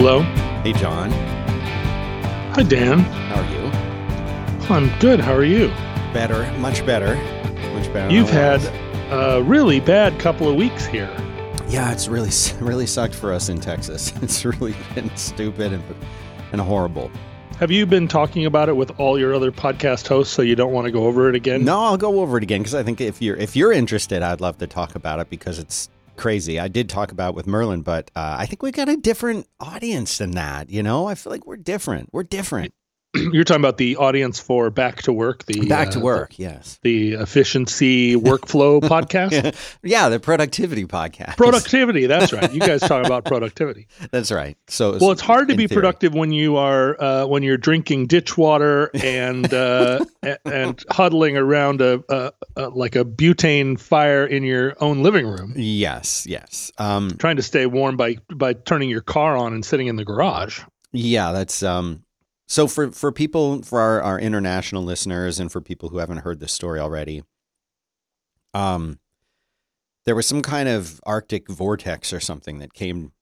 Hello. Hey, John. Hi, Dan. How are you? I'm good. How are you? Better, much better, much better. You've had a really bad couple of weeks here. yeah, it's really, really sucked for us in Texas. It's really been stupid and, and horrible. Have you been talking about it with all your other podcast hosts so you don't want to go over it again? No, I'll go over it again because I think if you're if you're interested, I'd love to talk about it because it's crazy. I did talk about it with Merlin, but uh, I think we got a different audience than that. You know, I feel like we're different. We're different. You're talking about the audience for Back to Work, the Back to uh, work, yes. the efficiency workflow podcast. Yeah, the productivity podcast. Productivity, that's right. You guys talk about productivity. That's right. So, Well, it's hard to be theory. productive when you are uh, when you're drinking ditch water and uh, a- and huddling around a, a, a like a butane fire in your own living room, Yes, yes. Um, trying to stay warm by by turning your car on and sitting in the garage. Yeah, that's um so for for people for our, our international listeners and for people who haven't heard this story already, um there was some kind of arctic vortex or something that came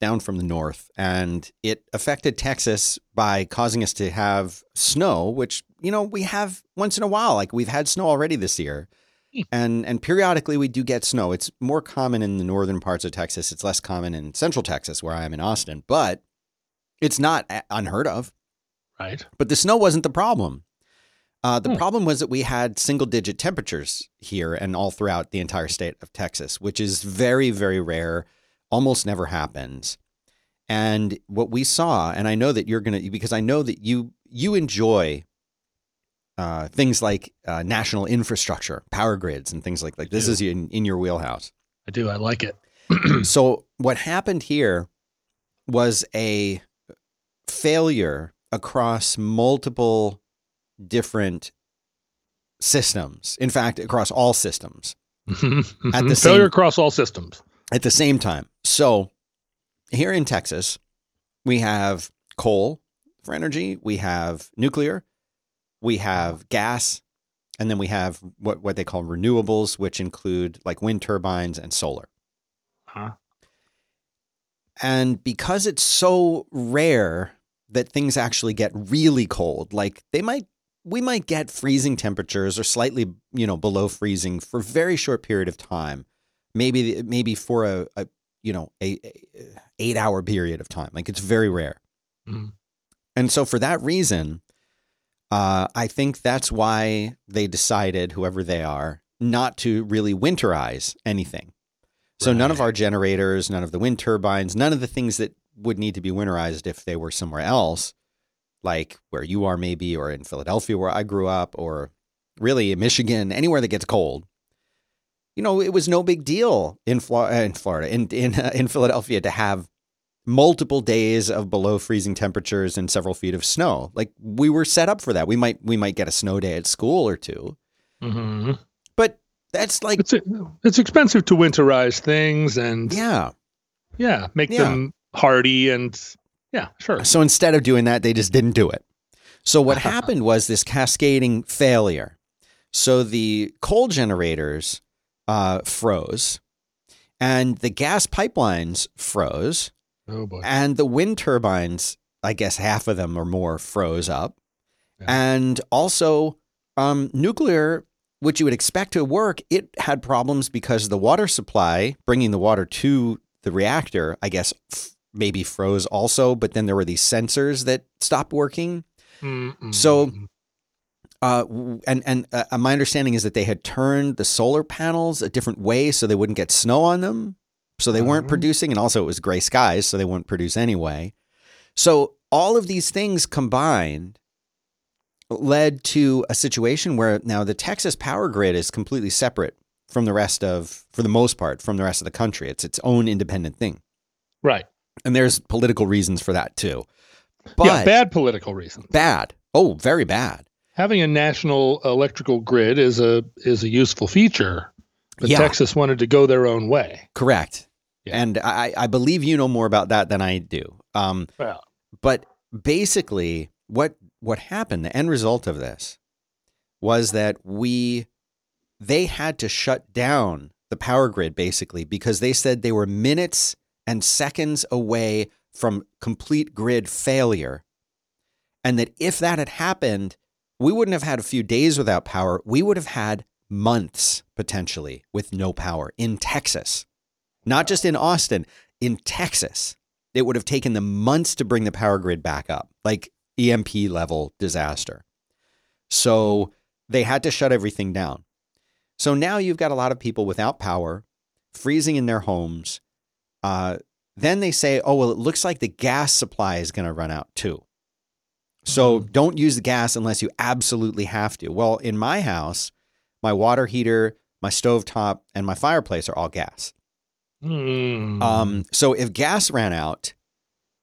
down from the north and it affected Texas by causing us to have snow, which you know, we have once in a while like we've had snow already this year. Hmm. And and periodically we do get snow. It's more common in the northern parts of Texas. It's less common in central Texas where I am in Austin, but it's not unheard of. Right. But the snow wasn't the problem. Uh, the Hmm. problem was that we had single digit temperatures here and all throughout the entire state of Texas, which is very, very rare, almost never happens. And what we saw, and I know that you're going to, because I know that you, you enjoy uh, things like uh, national infrastructure, power grids, and things like that. This do. is in, in your wheelhouse I do. I like it. so what happened here was a failure across multiple different systems in fact across all systems At the failure same- across all systems. at the same time so here in texas we have coal for energy we have nuclear we have gas and then we have what, what they call renewables which include like wind turbines and solar Huh? And because it's so rare that things actually get really cold, like they might we might get freezing temperatures or slightly, you know, below freezing for a very short period of time. Maybe maybe for a, a you know, a, a 8-hour period of time. Like it's very rare. Mhm. And so for that reason, uh, I think that's why they decided, whoever they are, not to really winterize anything. So none of our generators, none of the wind turbines, none of the things that would need to be winterized if they were somewhere else, like where you are maybe, or in Philadelphia where I grew up, or really in Michigan, anywhere that gets cold. You know, it was no big deal in, Flo- uh, in Florida, in in uh, in Philadelphia, to have multiple days of below freezing temperatures and several feet of snow. Like we were set up for that. We might we might get a snow day at school or two, hmm but that's like It's it's expensive to winterize things and yeah, yeah. make Yeah. them hardy and yeah, sure. So instead of doing that, they just didn't do it. So what happened was this cascading failure. So the coal generators uh, froze, and the gas pipelines froze, Oh boy. and the wind turbines, I guess half of them or more, froze up, Yeah. and also um, nuclear. Which you would expect to work, it had problems because the water supply, bringing the water to the reactor, I guess f- maybe froze also, but then there were these sensors that stopped working. Mm-mm. So- Uh, and and uh, my understanding is that they had turned the solar panels a different way so they wouldn't get snow on them. So they weren't Oh. producing, and also it was gray skies, so they wouldn't produce anyway. So all of these things combined led to a situation where now the Texas power grid is completely separate from the rest of, for the most part, from the rest of the country. It's its own independent thing. right. And there's political reasons for that too. But yeah, bad political reasons. bad. Oh, very bad. Having a national electrical grid is a is a useful feature, but Yeah. Texas wanted to go their own way. Correct. Yeah. And I, I believe you know more about that than I do. Um, Well, but basically, what what happened? The end result of this was that we they had to shut down the power grid basically because they said they were minutes and seconds away from complete grid failure. And that if that had happened, we wouldn't have had a few days without power. We would have had months potentially with no power in Texas, not just in Austin, in Texas. It would have taken them months to bring the power grid back up, like EMP level disaster. So they had to shut everything down. So now you've got a lot of people without power, freezing in their homes. Uh, then they say, oh, well, it looks like the gas supply is going to run out too. So Mhm. don't use the gas unless you absolutely have to. Well, in my house, my water heater, my stovetop, and my fireplace are all gas. Mm. Um, so if gas ran out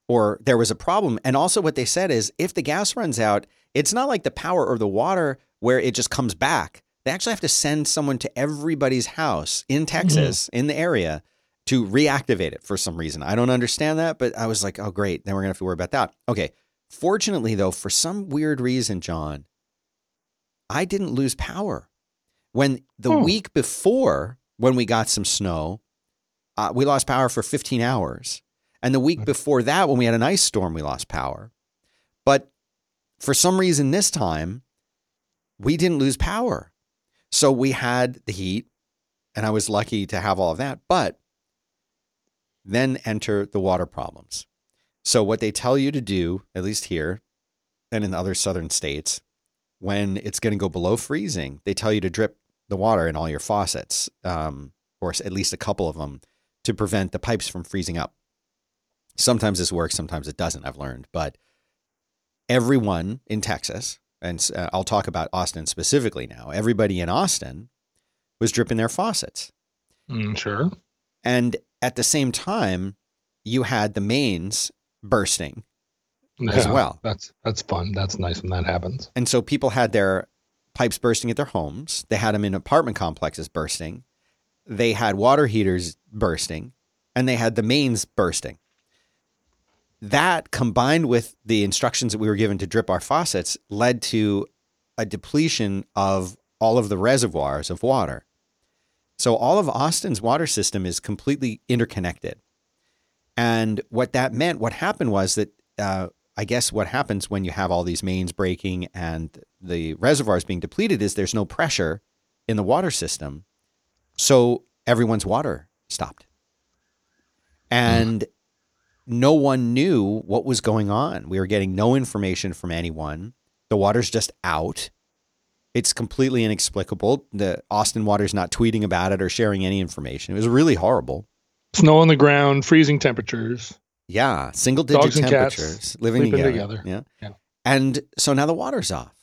or there was a problem, and also what they said is if the gas runs out, it's not like the power or the water where it just comes back. They actually have to send someone to everybody's house in Texas, in the area, to reactivate it for some reason. I don't understand that, but I was like, oh, great. Then we're going to have to worry about that. Okay. Fortunately, though, for some weird reason, John, I didn't lose power. When the Hmm. week before, when we got some snow, uh, we lost power for 15 hours. And the week before that, when we had an ice storm, we lost power. But for some reason this time, we didn't lose power. So we had the heat, and I was lucky to have all of that. But then enter the water problems. So, what they tell you to do, at least here and in the other southern states, when it's going to go below freezing, they tell you to drip the water in all your faucets, um, or at least a couple of them, to prevent the pipes from freezing up. Sometimes this works, sometimes it doesn't, I've learned. But everyone in Texas, and uh, I'll talk about Austin specifically now, everybody in Austin was dripping their faucets. Mm, sure. And at the same time, you had the mains bursting as well. That's that's fun. That's nice when that happens. And so people had their pipes bursting at their homes. They had them in apartment complexes bursting. They had water heaters bursting and they had the mains bursting. That combined with the instructions that we were given to drip our faucets led to a depletion of all of the reservoirs of water. So all of Austin's water system is completely interconnected. And what that meant, what happened was that uh, I guess what happens when you have all these mains breaking and the reservoirs being depleted is there's no pressure in the water system. So everyone's water stopped. And no one knew what was going on. We were getting no information from anyone. The water's just out. It's completely inexplicable. The Austin water's not tweeting about it or sharing any information. It was really horrible. Snow on the ground, freezing temperatures. Yeah, single digit Dogs and cats temperatures, living together. together. Yeah. Yeah. And so now the water's off.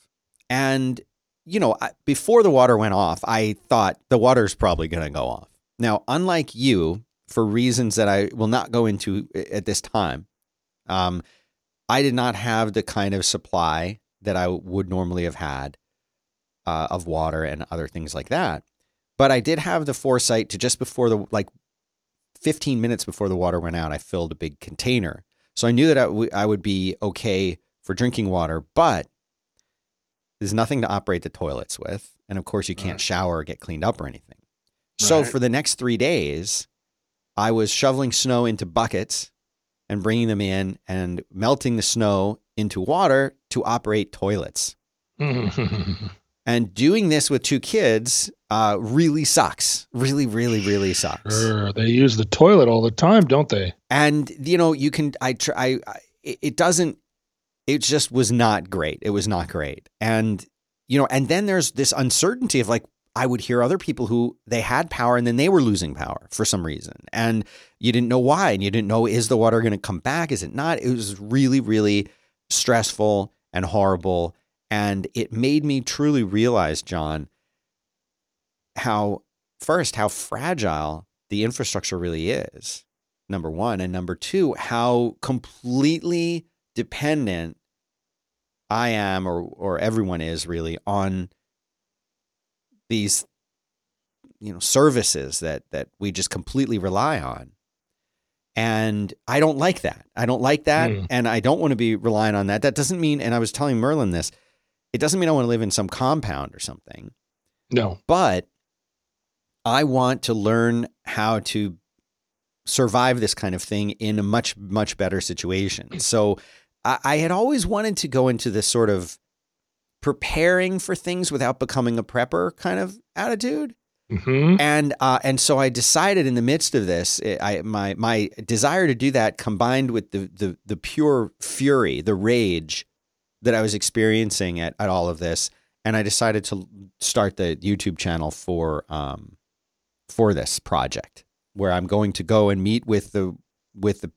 And, you know, I- before the water went off, I thought the water's probably going to go off. Now, unlike you, for reasons that I will not go into at this time, um, I did not have the kind of supply that I would normally have had uh, of water and other things like that. But I did have the foresight to just before the, like 15 minutes before the water went out, I filled a big container. So I knew that I, w- I would be okay for drinking water, but there's nothing to operate the toilets with. And of course, you can't Right. shower or get cleaned up or anything. So Right. for the next three days, I was shoveling snow into buckets and bringing them in and melting the snow into water to operate toilets. And doing this with two kids uh, really sucks. Really, really, really sucks. sure. They use the toilet all the time, don't they? and you know you can i try I, it doesn't it just was not great it was not great and you know and then there's this uncertainty of like i would hear other people who they had power and then they were losing power for some reason and you didn't know why and you didn't know is the water going to come back is it not it was really really stressful and horrible and it made me truly realize john how first how fragile the infrastructure really is number one. And number two how completely dependent i am or or everyone is really on these you know services that that we just completely rely on. And i don't like that. I don't like that Hmm. and i don't want to be relying on that. That doesn't mean and i was telling merlin this it doesn't mean i want to live in some compound or something No. but I want to learn how to survive this kind of thing in a much much better situation. So I, I had always wanted to go into this sort of preparing for things without becoming a prepper kind of attitude. hmm And uh, and so I decided in the midst of this, eh, I my my desire to do that combined with the the the pure fury, the rage that I was experiencing at, at all of this, and I decided to start the YouTube channel for um for this project where I'm going to go and meet with the with the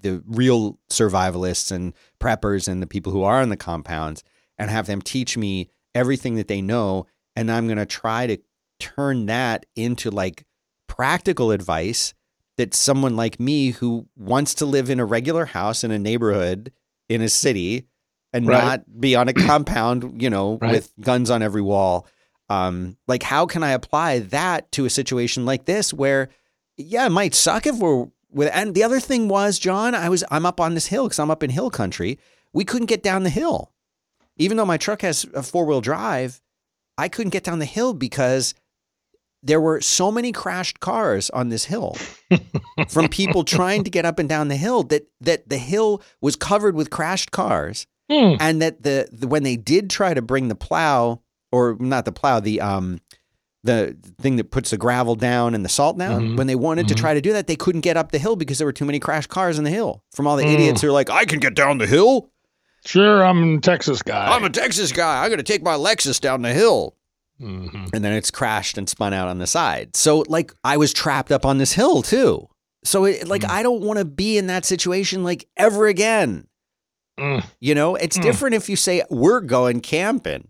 the real survivalists and preppers and the people who are in the compounds and have them teach me everything that they know and I'm going to try to turn that into like practical advice that someone like me who wants to live in a regular house in a neighborhood in a city and Right. not be on a compound, you know, Right. with guns on every wall. Um, like how can I apply that to a situation like this where yeah, it might suck if we're with and the other thing was, John, I was I'm up on this hill because I'm up in hill country. We couldn't get down the hill. Even though my truck has a four-wheel drive, I couldn't get down the hill because there were so many crashed cars on this hill from people trying to get up and down the hill that that the hill was covered with crashed cars Hmm. and that the, the when they did try to bring the plow or not the plow the um the thing that puts the gravel down and the salt down Mhm. when they wanted to Mhm. try to do that they couldn't get up the hill because there were too many crashed cars on the hill from all the Mm. idiots who are like I can get down the hill Sure, I'm a Texas guy. I'm a Texas guy I'm going to take my Lexus down the hill Mhm. and then it's crashed and spun out on the side. So like I was trapped up on this hill too. So it, like Mm. I don't want to be in that situation like ever again. Mm. You know, it's Mm. different if you say we're going camping.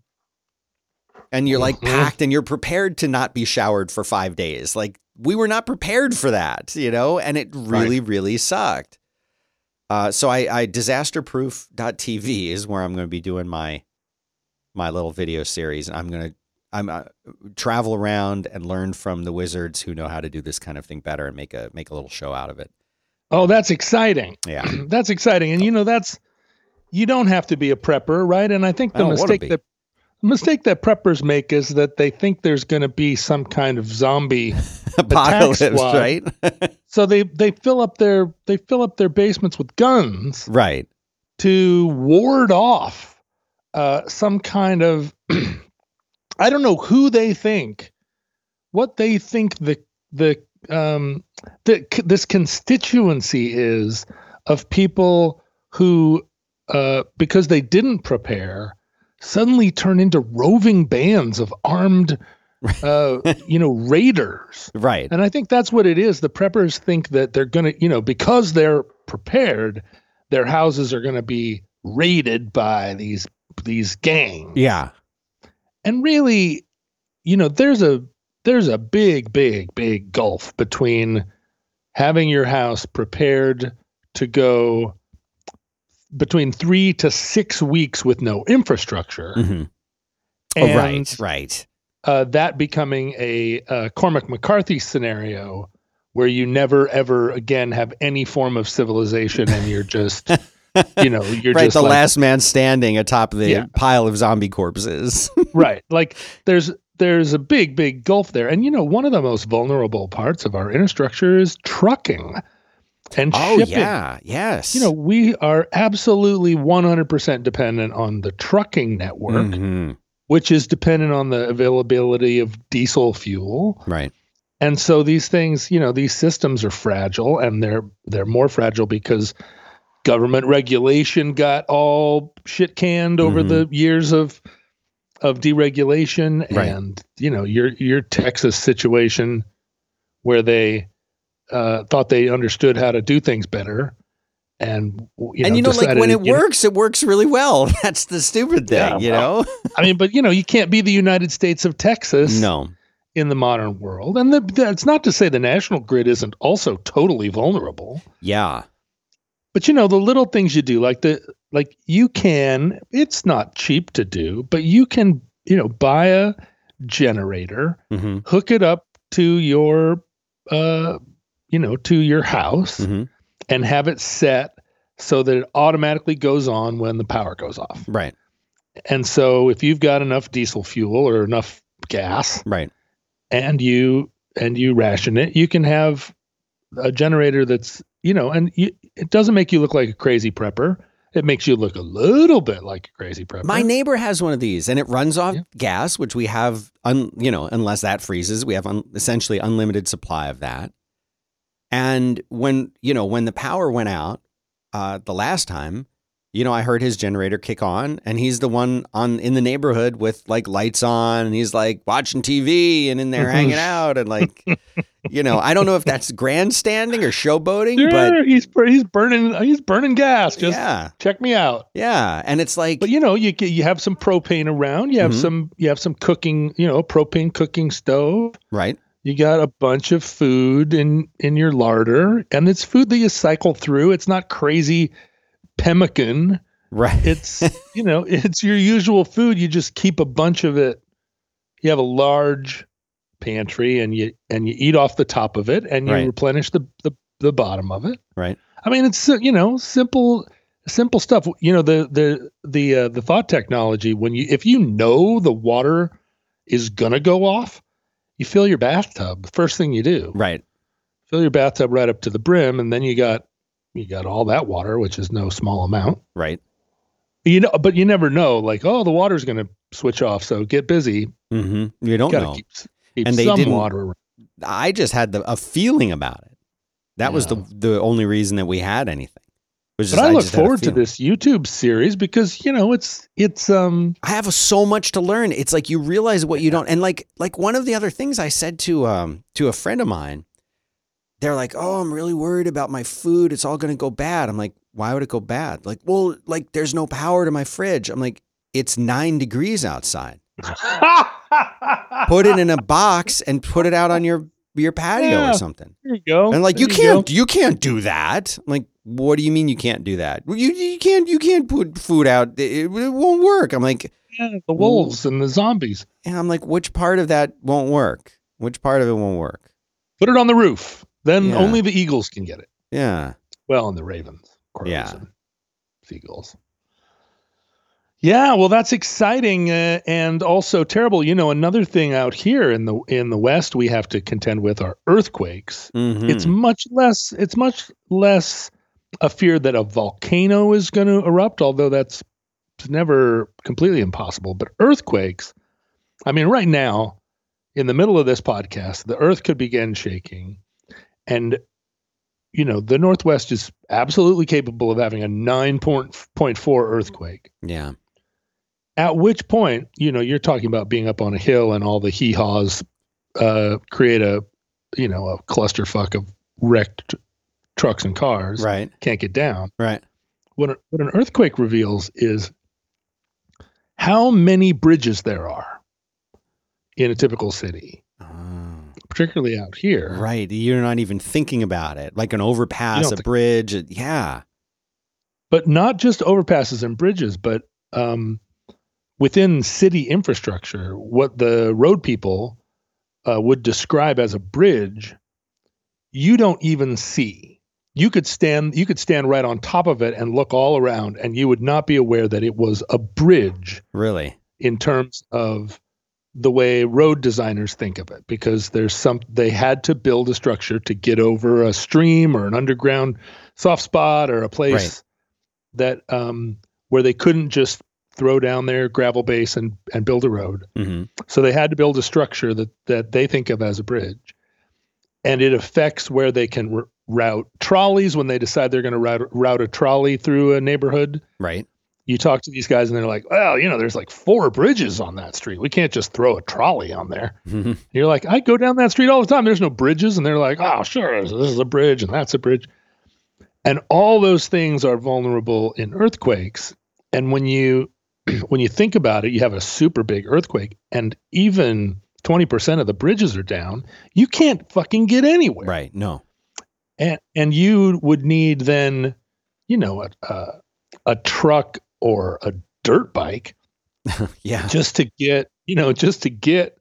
And you're like Mhm. packed and you're prepared to not be showered for 5 days. Like we were not prepared for that, you know, and it really really sucked. Uh, so I, I disasterproof.tv is where I'm going to be doing my my little video series. and I'm going to I'm uh, travel around and learn from the wizards who know how to do this kind of thing better and make a make a little show out of it. Oh, that's exciting. Yeah. that's exciting. And you know, that's you don't have to be a prepper, right? And I think the don't mistake that the mistake that preppers make is that they think there's going to be some kind of zombie Apocalypse, right? so they they fill up their they fill up their basements with guns right. to ward off uh, some kind of I don't know who they think what they think the the um the, this constituency is of people who uh, because they didn't prepare suddenly turn into roving bands of armed uh, you know raiders Right. and I think that's what it is. The preppers think that they're going to, you know, because they're prepared, their houses are going to be raided by these these gangs. Yeah. And really, you know, there's a there's a big big big gulf between having your house prepared to go between 3 to 6 weeks with no infrastructure hmm and oh, right. Right. uh, that becoming a uh, Cormac McCarthy scenario where you never ever again have any form of civilization and you're just you know you're right. just The like, last man standing atop the Yeah. pile of zombie corpses. right like there's there's a big big gulf there and you know one of the most vulnerable parts of our infrastructure is trucking and oh shipping yeah. Yes. you know we are absolutely 100% dependent on the trucking network Mhm. which is dependent on the availability of diesel fuel Right. And so these things, you know, these systems are fragile and they're they're more fragile because government regulation got all shit canned over Mhm. the years of of deregulation Right. and you know, your your Texas situation where they uh, thought they understood how to do things better and you know, and you know, like when it you know- works, it works really well. That's the stupid thing, Yeah, you well, know? I mean, but you know, you can't be the United States of Texas No. in the modern world. And the, that's not to say the national grid isn't also totally vulnerable. Yeah. But you know, the little things you do, like the like you can, it's not cheap to do, but you can, you know, buy a generator, hmm hook it up to your uh you know, to your house hmm and have it set so that it automatically goes on when the power goes off. Right. And so if you've got enough diesel fuel or enough gas Right. and you and you ration it, you can have a generator that's you know, and you, it doesn't make you look like a crazy prepper. It makes you look a little bit like a crazy prepper. My neighbor has one of these, and it runs off Yeah. gas, which we have, un, you know, unless that freezes, we have un, essentially unlimited supply of that. And when you know when the power went out uh, the last time, you know, I heard his generator kick on, and he's the one on in the neighborhood with like lights on, and he's like watching TV and in there hanging out, and like, you know, I don't know if that's grandstanding or showboating, Sure, but he's he's burning he's burning gas. Just yeah, check me out. yeah, and it's like, But you know, you you have some propane around. You have Mhm. some you have some cooking. You know, propane cooking stove. right, You got a bunch of food in in your larder, and it's food that you cycle through. It's not crazy pemmican. right, It's you know, it's your usual food. You just keep a bunch of it. You have a large pantry, and you and you eat off the top of it, and you Right. replenish the, the the bottom of it. right, I mean, it's you know simple simple stuff. You know the the the uh, the thought technology when you if you know the water is gonna go off, you fill your bathtub. First thing you do, right. fill your bathtub right up to the brim, and then you got you got all that water, which is no small amount. Right. You know, but you never know. Like, oh, the water's gonna switch off, so get busy. Mm-hmm. You don't to know. keep, keep And they some didn't- water. around. I just had the, a feeling about it. That was the the only reason that we had anything. Was But just- I look just forward to this YouTube series because you know it's it's um I have so much to learn. It's like you realize what you don't. And like like one of the other things I said to um to a friend of mine, they're like, "Oh, I'm really worried about my food. It's all going to go bad." I'm like, "Why would it go bad?" Like, "Well, like there's no power to my fridge." I'm like, "It's 9 degrees outside. Put it in a box and put it out on your your patio Yeah. or something." There you go. And like There you go. can't you can't do that. I'm like, what do you mean you can't do that? You you can't you can't put food out. It, it won't work. I'm like, Yeah, the wolves and the zombies. and I'm like, which part of that won't work? Which part of it won't work? Put it on the roof. Then Yeah. only the eagles can get it. Yeah. Well, and the ravens, crows, Yeah. and seagulls. Yeah, well, that's exciting uh, and also terrible. You know, another thing out here in the in the West we have to contend with are earthquakes. Mhm. It's much less. It's much less a fear that a volcano is going to erupt, although that's never completely impossible. But earthquakes, I mean, right now, in the middle of this podcast, the Earth could begin shaking, and you know the Northwest is absolutely capable of having a nine point point four earthquake. yeah. At which point, you know, you're talking about being up on a hill and all the hee haws uh, create a, you know, a clusterfuck of wrecked trucks and cars. Right. Can't get down. Right. What, a, what an earthquake reveals is how many bridges there are in a typical city, Oh, particularly out here. right. You're not even thinking about it. Like an overpass, a bridge. yeah. But not just overpasses and bridges, but um, within city infrastructure, what the road people uh, would describe as a bridge, you don't even see. You could stand you could stand right on top of it and look all around, and you would not be aware that it was a bridge Really. in terms of the way road designers think of it because there's some they had to build a structure to get over a stream or an underground soft spot or a place Right. that um where they couldn't just throw down their gravel base and and build a road hmm so they had to build a structure that that they think of as a bridge and it affects where they can r- route trolleys when they decide they're going to route, route a trolley through a neighborhood Right. you talk to these guys and they're like, well, you know, there's like four bridges on that street. We can't just throw a trolley on there. Mhm. You're like, I go down that street all the time. There's no bridges. And they're like, oh, sure. This is a bridge and that's a bridge. And all those things are vulnerable in earthquakes. And when you when you think about it, you have a super big earthquake and even 20% of the bridges are down. You can't fucking get anywhere Right. No. And and you would need then you know a, a a truck or a dirt bike Yeah. just to get you know just to get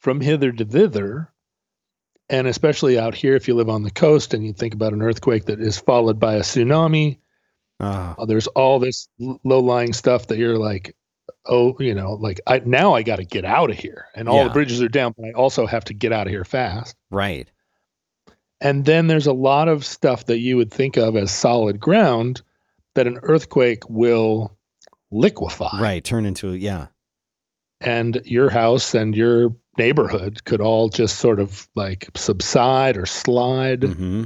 from hither to thither and especially out here if you live on the coast and you think about an earthquake that is followed by a tsunami Oh, uh, there's all this low lying stuff that you're like oh you know like i now i got to get out of here and all Yeah. the bridges are down but i also have to get out of here fast right. And then there's a lot of stuff that you would think of as solid ground that an earthquake will liquefy. Right. Turn into, yeah. And your house and your neighborhood could all just sort of like subside or slide. Mm-hmm.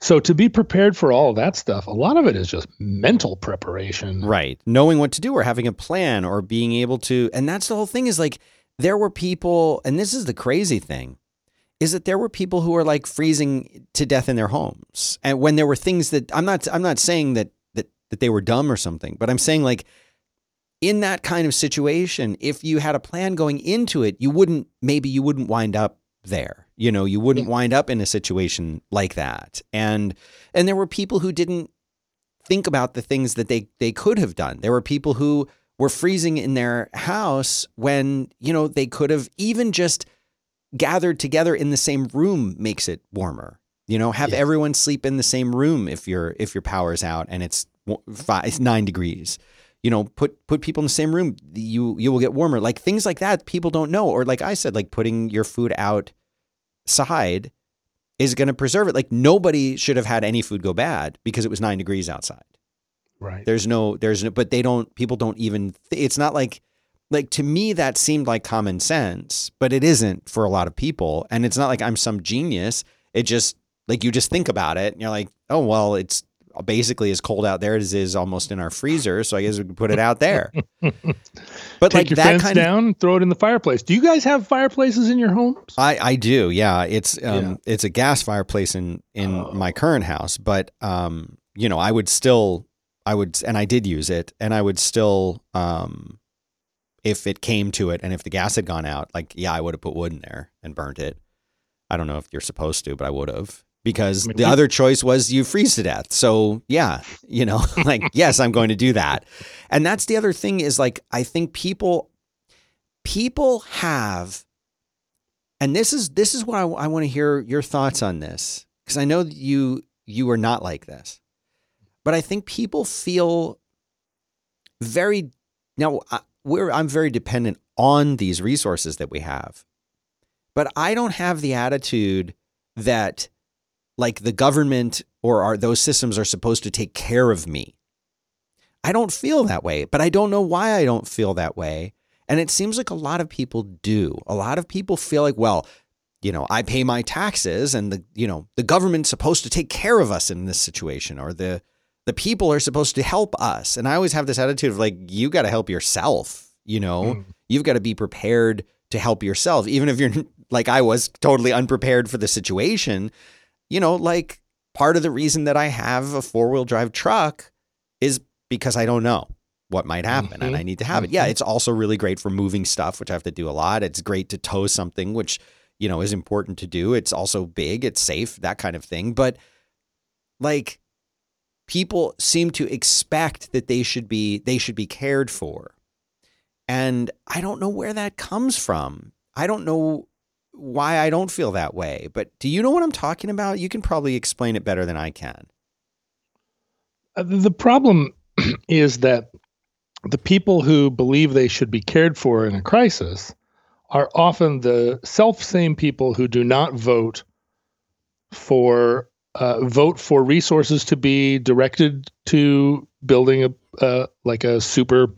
So to be prepared for all of that stuff, a lot of it is just mental preparation. Right. Knowing what to do or having a plan or being able to and that's the whole thing is like there were people and this is the crazy thing is that there were people who were like freezing to death in their homes. And when there were things that I'm not I'm not saying that that that they were dumb or something, but I'm saying like in that kind of situation, if you had a plan going into it, you wouldn't maybe you wouldn't wind up there. You know, you wouldn't wind up in a situation like that. And and there were people who didn't think about the things that they they could have done. There were people who were freezing in their house when, you know, they could have even just gathered together in the same room makes it warmer. You know, have Yes. everyone sleep in the same room if your if your power's out and it's five, it's 9 degrees you know put put people in the same room you you will get warmer like things like that people don't know or like i said like putting your food outside is going to preserve it like nobody should have had any food go bad because it was 9 degrees outside Right. there's no there's no but they don't people don't even it's not like like to me that seemed like common sense but it isn't for a lot of people and it's not like i'm some genius it just like you just think about it and you're like oh well it's basically as cold out there as it is almost in our freezer so i guess we can put it out there but Take like your that fence kind of down, throw it in the fireplace. Do you guys have fireplaces in your homes? I, I do, yeah. It's um Yeah. it's a gas fireplace in in Oh. my current house, but um you know I would still I would and I did use it, and I would still um if it came to it, and if the gas had gone out, like yeah, I would have put wood in there and burnt it. I don't know if you're supposed to, but I would have because the other choice was you freeze to death. So yeah, you know, like yes, I'm going to do that, and that's the other thing is like I think people people have and this is this is what I, I want to hear your thoughts on this because I know you you are not like this, but I think people feel very now I- we're I'm very dependent on these resources that we have, but I don't have the attitude that like the government or our, those systems are supposed to take care of me. I don't feel that way, but I don't know why I don't feel that way. And it seems like a lot of people do. A lot of people feel like, well, you know, I pay my taxes and the, you know, the government's supposed to take care of us in this situation or the the people are supposed to help us. And I always have this attitude of like you got to help yourself, you know. Mm. You've got to be prepared to help yourself even if you're like I was totally unprepared for the situation. You know, like part of the reason that I have a four-wheel drive truck is because I don't know what might happen and Mhm. I need to have it. Yeah, Mhm. it's also really great for moving stuff, which I have to do a lot. It's great to tow something, which, you know, is important to do. It's also big, it's safe, that kind of thing. But like people seem to expect that they should be they should be cared for. And I don't know where that comes from. I don't know why I don't feel that way. But do you know what I'm talking about? You can probably explain it better than I can. Uh, The problem is that the people who believe they should be cared for in a crisis are often the self same people who do not vote for uh, vote for resources to be directed to building a uh, like a super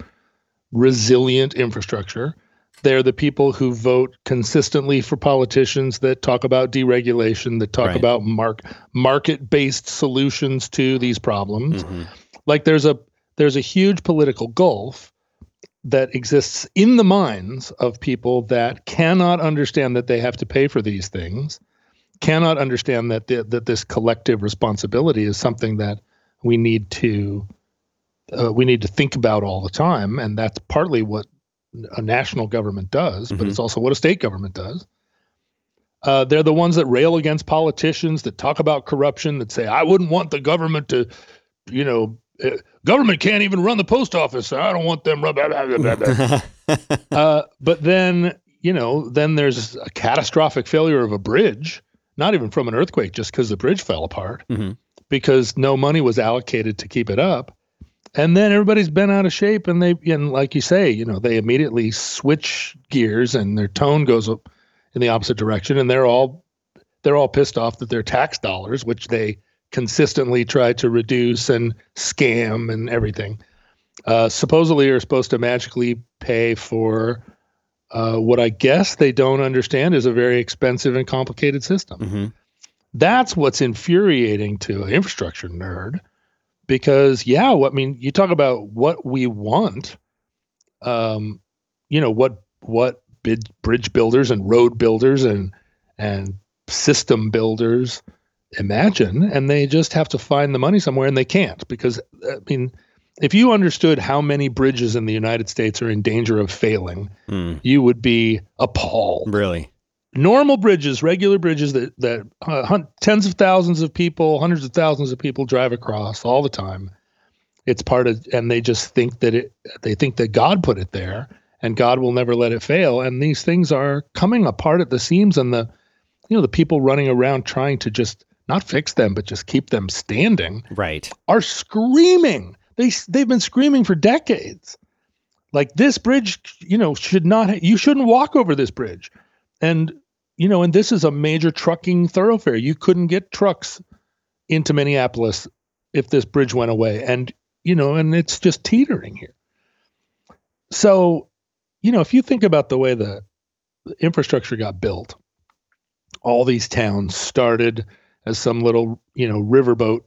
resilient infrastructure. They're the people who vote consistently for politicians that talk about deregulation, that talk Right. about mark market based solutions to these problems Mhm. like there's a there's a huge political gulf that exists in the minds of people that cannot understand that they have to pay for these things cannot understand that the, that this collective responsibility is something that we need to uh, we need to think about all the time and that's partly what a national government does but Mhm. it's also what a state government does uh, they're the ones that rail against politicians that talk about corruption that say i wouldn't want the government to you know uh, government can't even run the post office so i don't want them blah, blah, blah. uh, but then you know then there's a catastrophic failure of a bridge not even from an earthquake just because the bridge fell apart Mhm. because no money was allocated to keep it up and then everybody's been out of shape and they and like you say you know they immediately switch gears and their tone goes up in the opposite direction and they're all they're all pissed off that their tax dollars, which they consistently try to reduce and scam and everything, uh, supposedly are supposed to magically pay for uh, what I guess they don't understand is a very expensive and complicated system. Mm-hmm. That's what's infuriating to an infrastructure nerd because, yeah, what, I mean, you talk about what we want, um, you know, what, what bid, bridge builders and road builders and, and system builders imagine, and they just have to find the money somewhere and they can't because, I mean, if you understood how many bridges in the United States are in danger of failing, Mm, you would be appalled. really? Normal bridges, regular bridges that that uh, hun- tens of thousands of people, hundreds of thousands of people drive across all the time. It's part of, and they just think that it. They think that God put it there, and God will never let it fail. And these things are coming apart at the seams, and the, you know, the people running around trying to just not fix them, but just keep them standing Right. are screaming. They they've been screaming for decades. Like this bridge, you know, should not you shouldn't walk over this bridge. And you know, and this is a major trucking thoroughfare. You couldn't get trucks into Minneapolis if this bridge went away. And you know, and it's just teetering here. So, you know, if you think about the way the the infrastructure got built, all these towns started as some little, you know, riverboat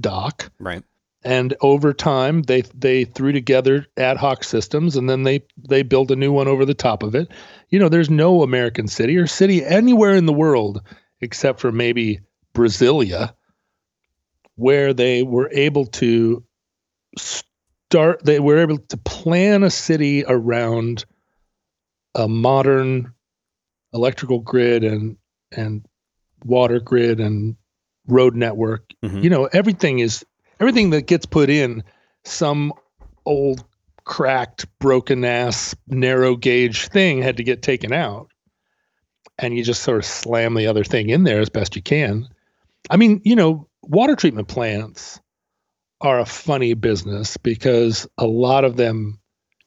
dock Right. And over time they they threw together ad hoc systems and then they they built a new one over the top of it you know there's no american city or city anywhere in the world except for maybe brasilia where they were able to start they were able to plan a city around a modern electrical grid and and water grid and road network Mhm. you know everything is everything that gets put in some old cracked broken ass narrow gauge thing had to get taken out and you just sort of slam the other thing in there as best you can i mean you know water treatment plants are a funny business because a lot of them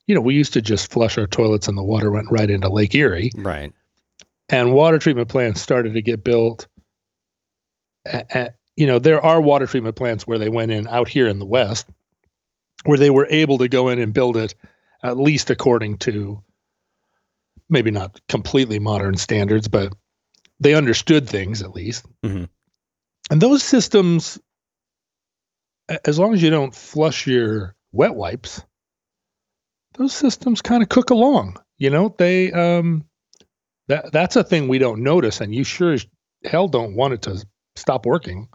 you know we used to just flush our toilets and the water went right into lake erie Right. and water treatment plants started to get built. a- a- you know, there are water treatment plants where they went in out here in the West, where they were able to go in and build it at least according to maybe not completely modern standards, but they understood things at least. Mhm. And those systems, as long as you don't flush your wet wipes, those systems kind of cook along. You know, they um, that that's a thing we don't notice, and you sure as hell don't want it to stop working.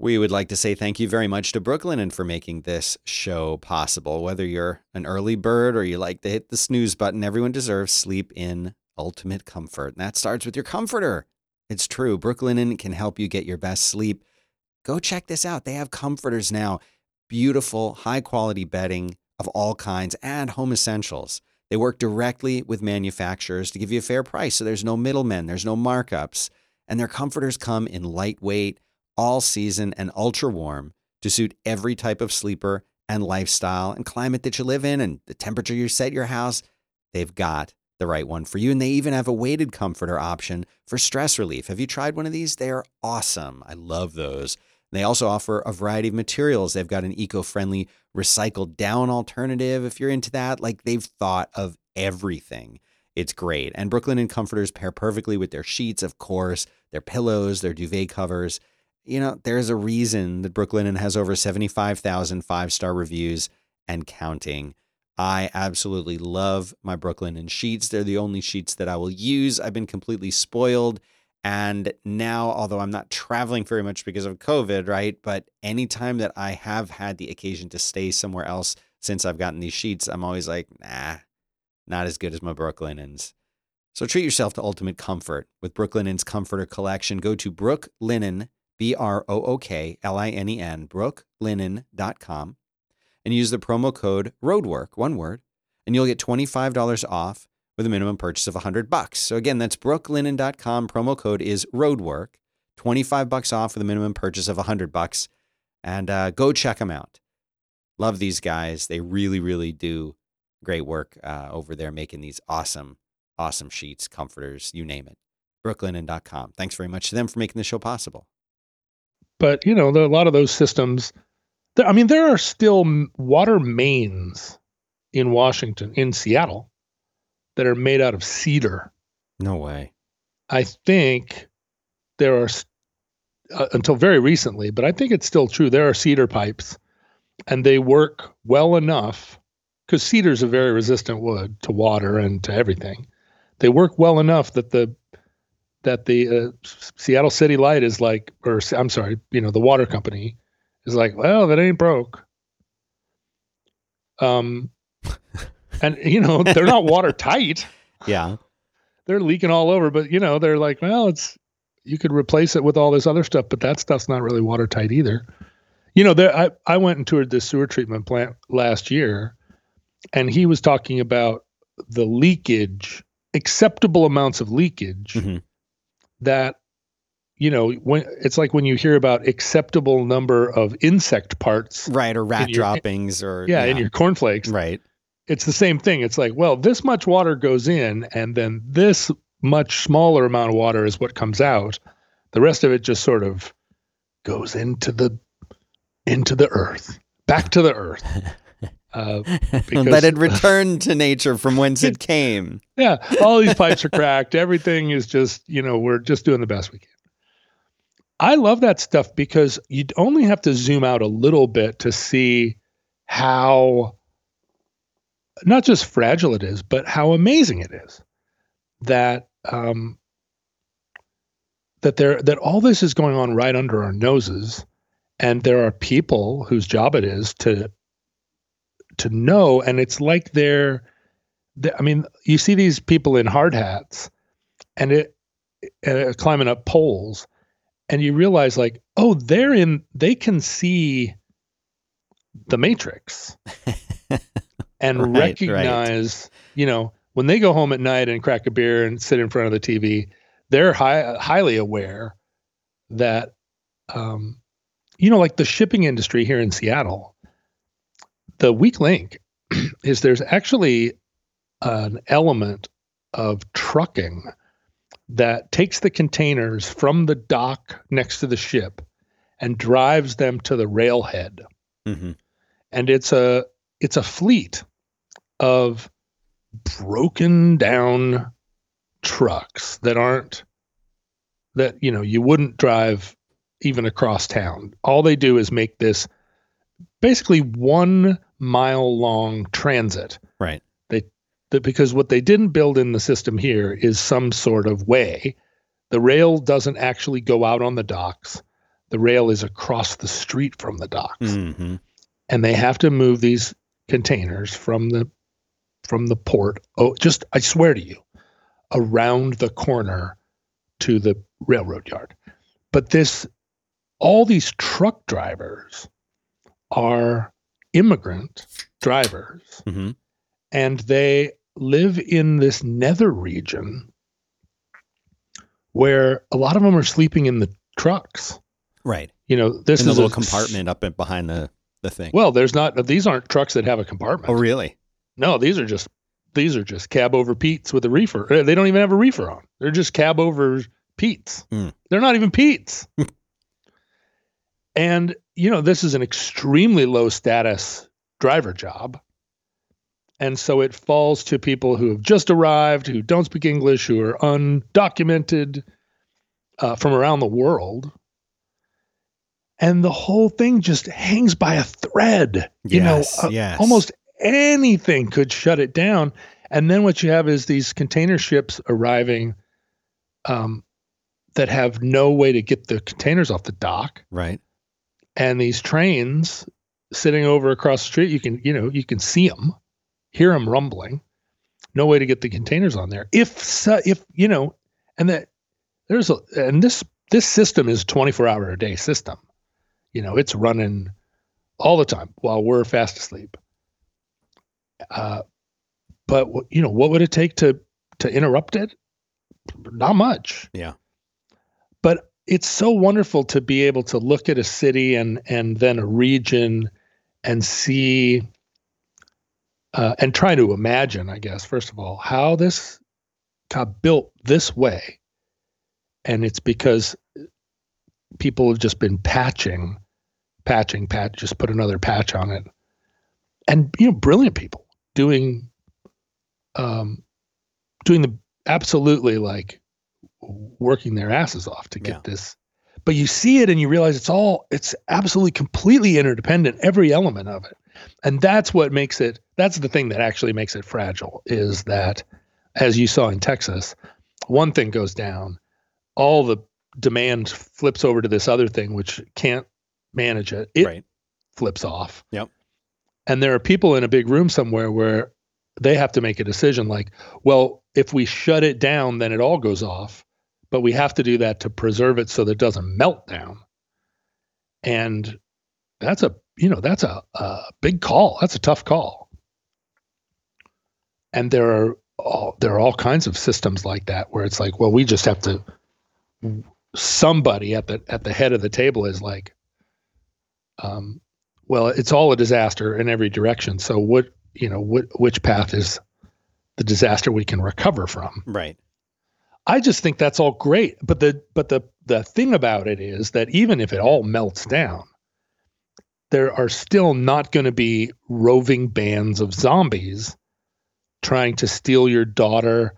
We would like to say thank you very much to Brooklinen for making this show possible. Whether you're an early bird or you like to hit the snooze button, everyone deserves sleep in ultimate comfort. And that starts with your comforter. It's true. Brooklinen can help you get your best sleep. Go check this out. They have comforters now, beautiful, high quality bedding of all kinds and home essentials. They work directly with manufacturers to give you a fair price. So there's no middlemen, there's no markups. And their comforters come in lightweight, all season, and ultra warm to suit every type of sleeper and lifestyle and climate that you live in and the temperature you set your house. They've got the right one for you. And they even have a weighted comforter option for stress relief. Have you tried one of these? They are awesome. I love those. They also offer a variety of materials. They've got an eco friendly recycled down alternative if you're into that. Like they've thought of everything. It's great. And Brooklinen comforters pair perfectly with their sheets, of course, their pillows, their duvet covers. You know, there's a reason that Brooklinen has over 75,000 five star reviews and counting. I absolutely love my Brooklyn Brooklinen sheets. They're the only sheets that I will use. I've been completely spoiled. And now, although I'm not traveling very much because of COVID, right? But anytime that I have had the occasion to stay somewhere else since I've gotten these sheets, I'm always like, nah, not as good as my Brooklinens. So treat yourself to ultimate comfort with Brooklinen's Comforter Collection. Go to Brooklinen, B R O O K L I N E N, brooklinen.com, and use the promo code ROADWORK, one word, and you'll get $25 off with a minimum purchase of 100 bucks. So again, that's brooklinen.com. Promo code is ROADWORK, 25 bucks off with a minimum purchase of 100 bucks. And uh, go check them out. Love these guys. They really, really do great work uh, over there making these awesome, awesome sheets, comforters, you name it. brooklinen.com. Thanks very much to them for making the show possible. But you know, there, a lot of those systems. There, I mean, there are still water mains in Washington, in Seattle, that are made out of cedar. No way. I think there are uh, until very recently, but I think it's still true. There are cedar pipes, and they work well enough because cedar is a very resistant wood to water and to everything. They work well enough that the that the uh, Seattle City Light is like, or I'm sorry, you know, the water company is like, well, that ain't broke. Um, and you know, they're not watertight Yeah. they're leaking all over, but you know, they're like, well, it's you could replace it with all this other stuff, but that stuff's not really watertight either. You know, there I, I went and toured this sewer treatment plant last year, and he was talking about the leakage, acceptable amounts of leakage Mhm. That you know, when it's like when you hear about acceptable number of insect parts, Right. Or rat your- droppings or yeah, in your cornflakes, right. it's the same thing. It's like, well, this much water goes in, and then this much smaller amount of water is what comes out. The rest of it just sort of goes into the into the earth, back to the earth. Uh, because- Let it return to nature from whence it came. yeah, all these pipes are cracked. Everything is just, you know, we're just doing the best we can. I love that stuff because you only have to zoom out a little bit to see how not just fragile it is, but how amazing it is that um, that there that all this is going on right under our noses, and there are people whose job it is to to know, and it's like they're the- I mean, you see these people in hard hats and it uh, climbing up poles, and you realize like, oh, they're in. They can see the matrix and Right, right. recognize, you know, when they go home at night and crack a beer and sit in front of the TV, they're high, highly aware that, um, you know, like the shipping industry here in Seattle, the weak link is there's actually an element of trucking that takes the containers from the dock next to the ship and drives them to the railhead. Hmm and it's a it's a fleet of broken down trucks that aren't that you know you wouldn't drive even across town. All they do is make this basically one mile long transit Right. They that because what they didn't build in the system here is some sort of way. The rail doesn't actually go out on the docks. The rail is across the street from the docks. hmm And they have to move these containers from the from the port. Oh, just I swear to you, around the corner to the railroad yard. But this all these truck drivers are immigrant drivers hmm and they live in this nether region where a lot of them are sleeping in the trucks. Right. You know, this In is little a- compartment up in- behind the, the thing. Well, there's not; these aren't trucks that have a compartment. oh, really? No, these are just these are just cab over Pete's with a reefer. Uh, They don't even have a reefer on. They're just cab over Pete's. Hmm. They're not even Pete's. and you know, this is an extremely low status driver job. And so it falls to people who have just arrived, who don't speak English, who are undocumented uh, from around the world. And the whole thing just hangs by a thread. You know, uh, yes. almost anything could shut it down. And then what you have is these container ships arriving um, that have no way to get the containers off the dock, Right. And these trains sitting over across the street. You can, you know, you can see them, hear them rumbling. No way to get the containers on there. If if you know, and that there's a and this this system is 24 hour a day system. You know, it's running all the time while we're fast asleep. Uh, but you know, what would it take to to interrupt it? Not much. Yeah. It's so wonderful to be able to look at a city and and then a region and see uh, and try to imagine, I guess, first of all, how this got built this way. And it's because people have just been patching, patching, patch, just put another patch on it, and you know, brilliant people doing, um, doing the absolutely like working their asses off to get Yeah. this. But you see it and you realize it's all it's absolutely completely interdependent, every element of it. And that's what makes it that's the thing that actually makes it fragile is that as you saw in Texas, one thing goes down, all the demand flips over to this other thing which can't manage it. It right. flips off. Yep. And there are people in a big room somewhere where they have to make a decision like, well, if we shut it down, then it all goes off. But we have to do that to preserve it so that it doesn't melt down. And that's a, you know, that's a, a big call. That's a tough call. And there are all, there are all kinds of systems like that where it's like, well, we just have to somebody at the at the head of the table is like um, well, it's all a disaster in every direction. So what you know, what which path is the disaster we can recover from? Right. I just think that's all great. But the but the the thing about it is that even if it all melts down, there are still not going to be roving bands of zombies trying to steal your daughter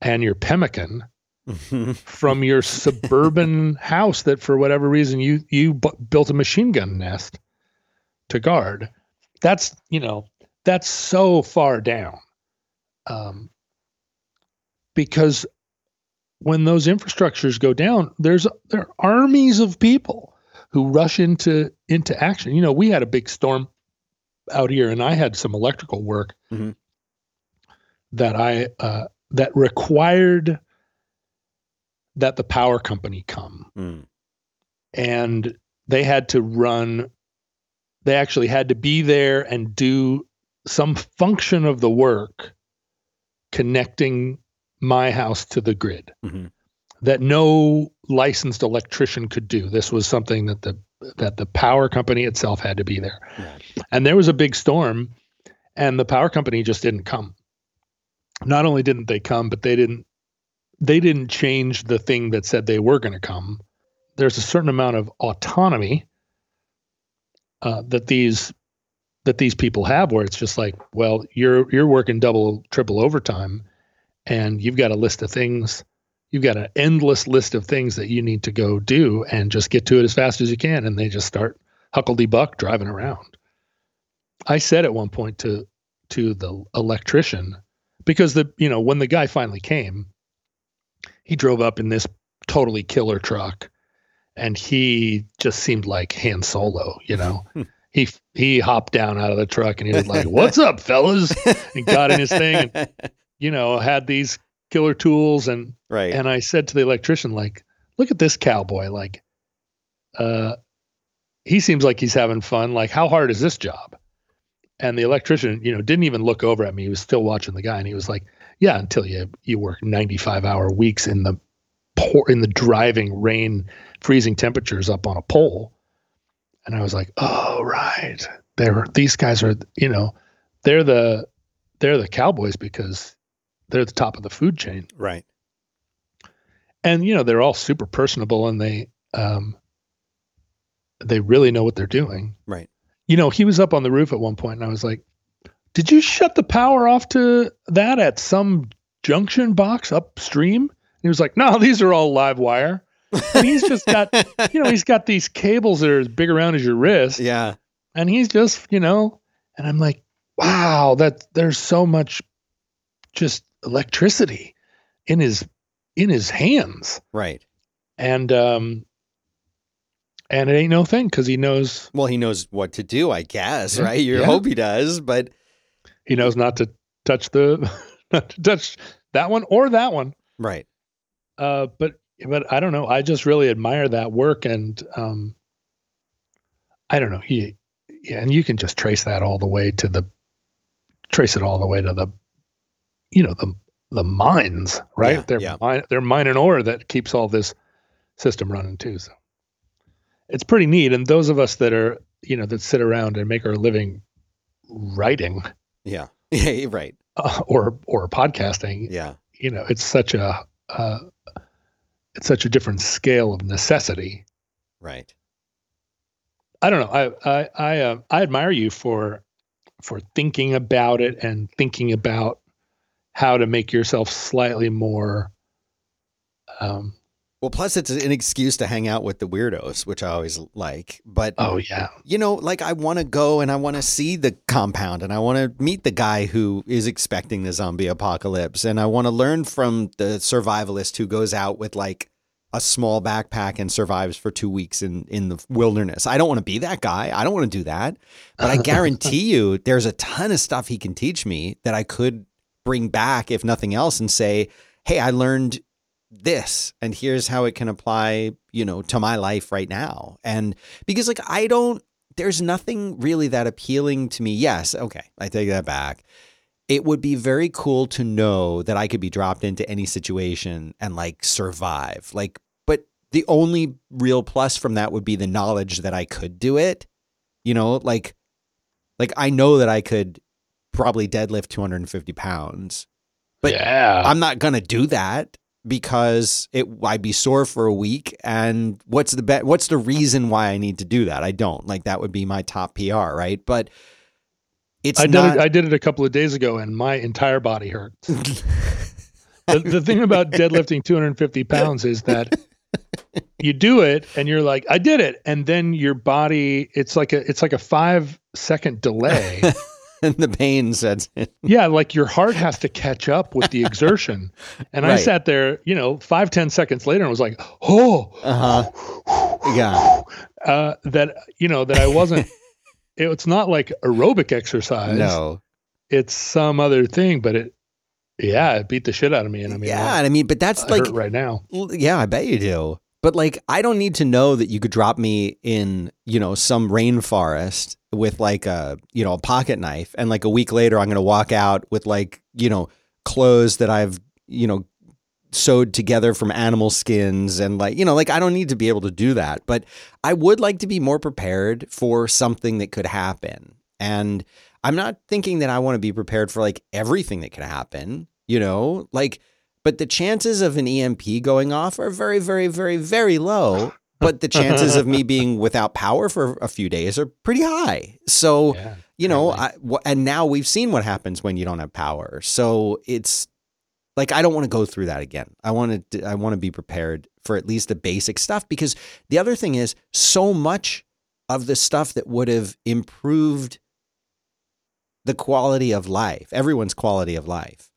and your pemmican from your suburban house that for whatever reason you you bu- built a machine gun nest to guard that's you know that's so far down um, because when those infrastructures go down there's there are armies of people who rush into into action you know we had a big storm out here and i had some electrical work Mhm. that i uh, that required that the power company come Mm. and they had to run they actually had to be there and do some function of the work connecting my house to the grid Mhm. that no licensed electrician could do. This was something that the that the power company itself had to be there. Right. and there was a big storm and the power company just didn't come. Not only didn't they come but they didn't they didn't change the thing that said they were going to come. There's a certain amount of autonomy uh, that these that these people have where it's just like well you're you're working double triple overtime and you've got a list of things you've got an endless list of things that you need to go do and just get to it as fast as you can and they just start huckledy buck driving around i said at one point to to the electrician because the you know when the guy finally came he drove up in this totally killer truck and he just seemed like Han Solo, you know. he he hopped down out of the truck and he was like, "What's up, fellas?" and got in his thing and you know had these killer tools and right. and I said to the electrician, like, look at this cowboy. Like, uh, he seems like he's having fun. Like, how hard is this job? And the electrician, you know, didn't even look over at me. He was still watching the guy, and he was like, "Yeah, until you you work ninety five hour weeks in the pour in the driving rain, freezing temperatures up on a pole." And I was like, "Oh, right. They're these guys are, you know, they're the they're the cowboys because they're at the top of the food chain." right. and you know they're all super personable and they um they really know what they're doing Right. you know he was up on the roof at one point and i was like did you shut the power off to that at some junction box upstream and he was like no these are all live wire and he's just got you know he's got these cables that are as big around as your wrist Yeah. and he's just you know and i'm like wow that there's so much just electricity in his in his hands Right. and um and it ain't no thing because he knows Well, he knows what to do, I guess, right? You Yeah. hope he does, but he knows not to touch the not to touch that one or that one right. uh but but i don't know i just really admire that work and um i don't know he yeah and you can just trace that all the way to the trace it all the way to the you know the the mines right Yeah, they're yeah. mine they're mining ore that keeps all this system running too so it's pretty neat and those of us that are you know that sit around and make our living writing Yeah. Yeah. Right. uh, or or podcasting Yeah. you know it's such a uh, it's such a different scale of necessity. Right. I don't know. I I I, uh, I admire you for for thinking about it and thinking about how to make yourself slightly more um, well, plus it's an excuse to hang out with the weirdos, which I always like. But oh yeah, you know, like I want to go and I want to see the compound and I want to meet the guy who is expecting the zombie apocalypse and I want to learn from the survivalist who goes out with like a small backpack and survives for two weeks in in the wilderness. I don't want to be that guy. I don't want to do that. But I guarantee you, there's a ton of stuff he can teach me that I could bring back, if nothing else, and say, "Hey, I learned this and here's how it can apply, you know, to my life right now. And because like I don't there's nothing really that appealing to me. Yes, okay, I take that back. It would be very cool to know that I could be dropped into any situation and like survive. Like but the only real plus from that would be the knowledge that I could do it. You know, like like I know that I could probably deadlift 250 pounds. But yeah. I'm not going to do that because it I'd be sore for a week and what's the bet what's the reason why I need to do that? I don't. Like that would be my top PR, right? But it's I not, did it, I did it a couple of days ago and my entire body hurts. the, the thing about deadlifting 250 pounds is that you do it and you're like I did it and then your body it's like a it's like a 5 second delay and the pain sets in. Yeah, like your heart has to catch up with the exertion. And right. I sat there, you know, five ten seconds later and was like, oh, uh-huh. yeah. Uh, that, you know, that I wasn't, it's not like aerobic exercise. No. It's some other thing, but it, yeah, it beat the shit out of me. And I mean, yeah, I mean, but that's like right now. Yeah, I bet you do. But like, I don't need to know that you could drop me in, you know, some rainforest with like a, you know, a pocket knife. And like a week later, I'm going to walk out with like, you know, clothes that I've, you know, sewed together from animal skins. And like, you know, like I don't need to be able to do that. But I would like to be more prepared for something that could happen. And I'm not thinking that I want to be prepared for like everything that could happen, you know, like, but the chances of an EMP going off are very, very, very, very low. But the chances of me being without power for a few days are pretty high. So, yeah, you know, I, and now we've seen what happens when you don't have power. So it's like I don't want to go through that again. I want to I want to be prepared for at least the basic stuff because the other thing is so much of the stuff that would have improved the quality of life, everyone's quality of life,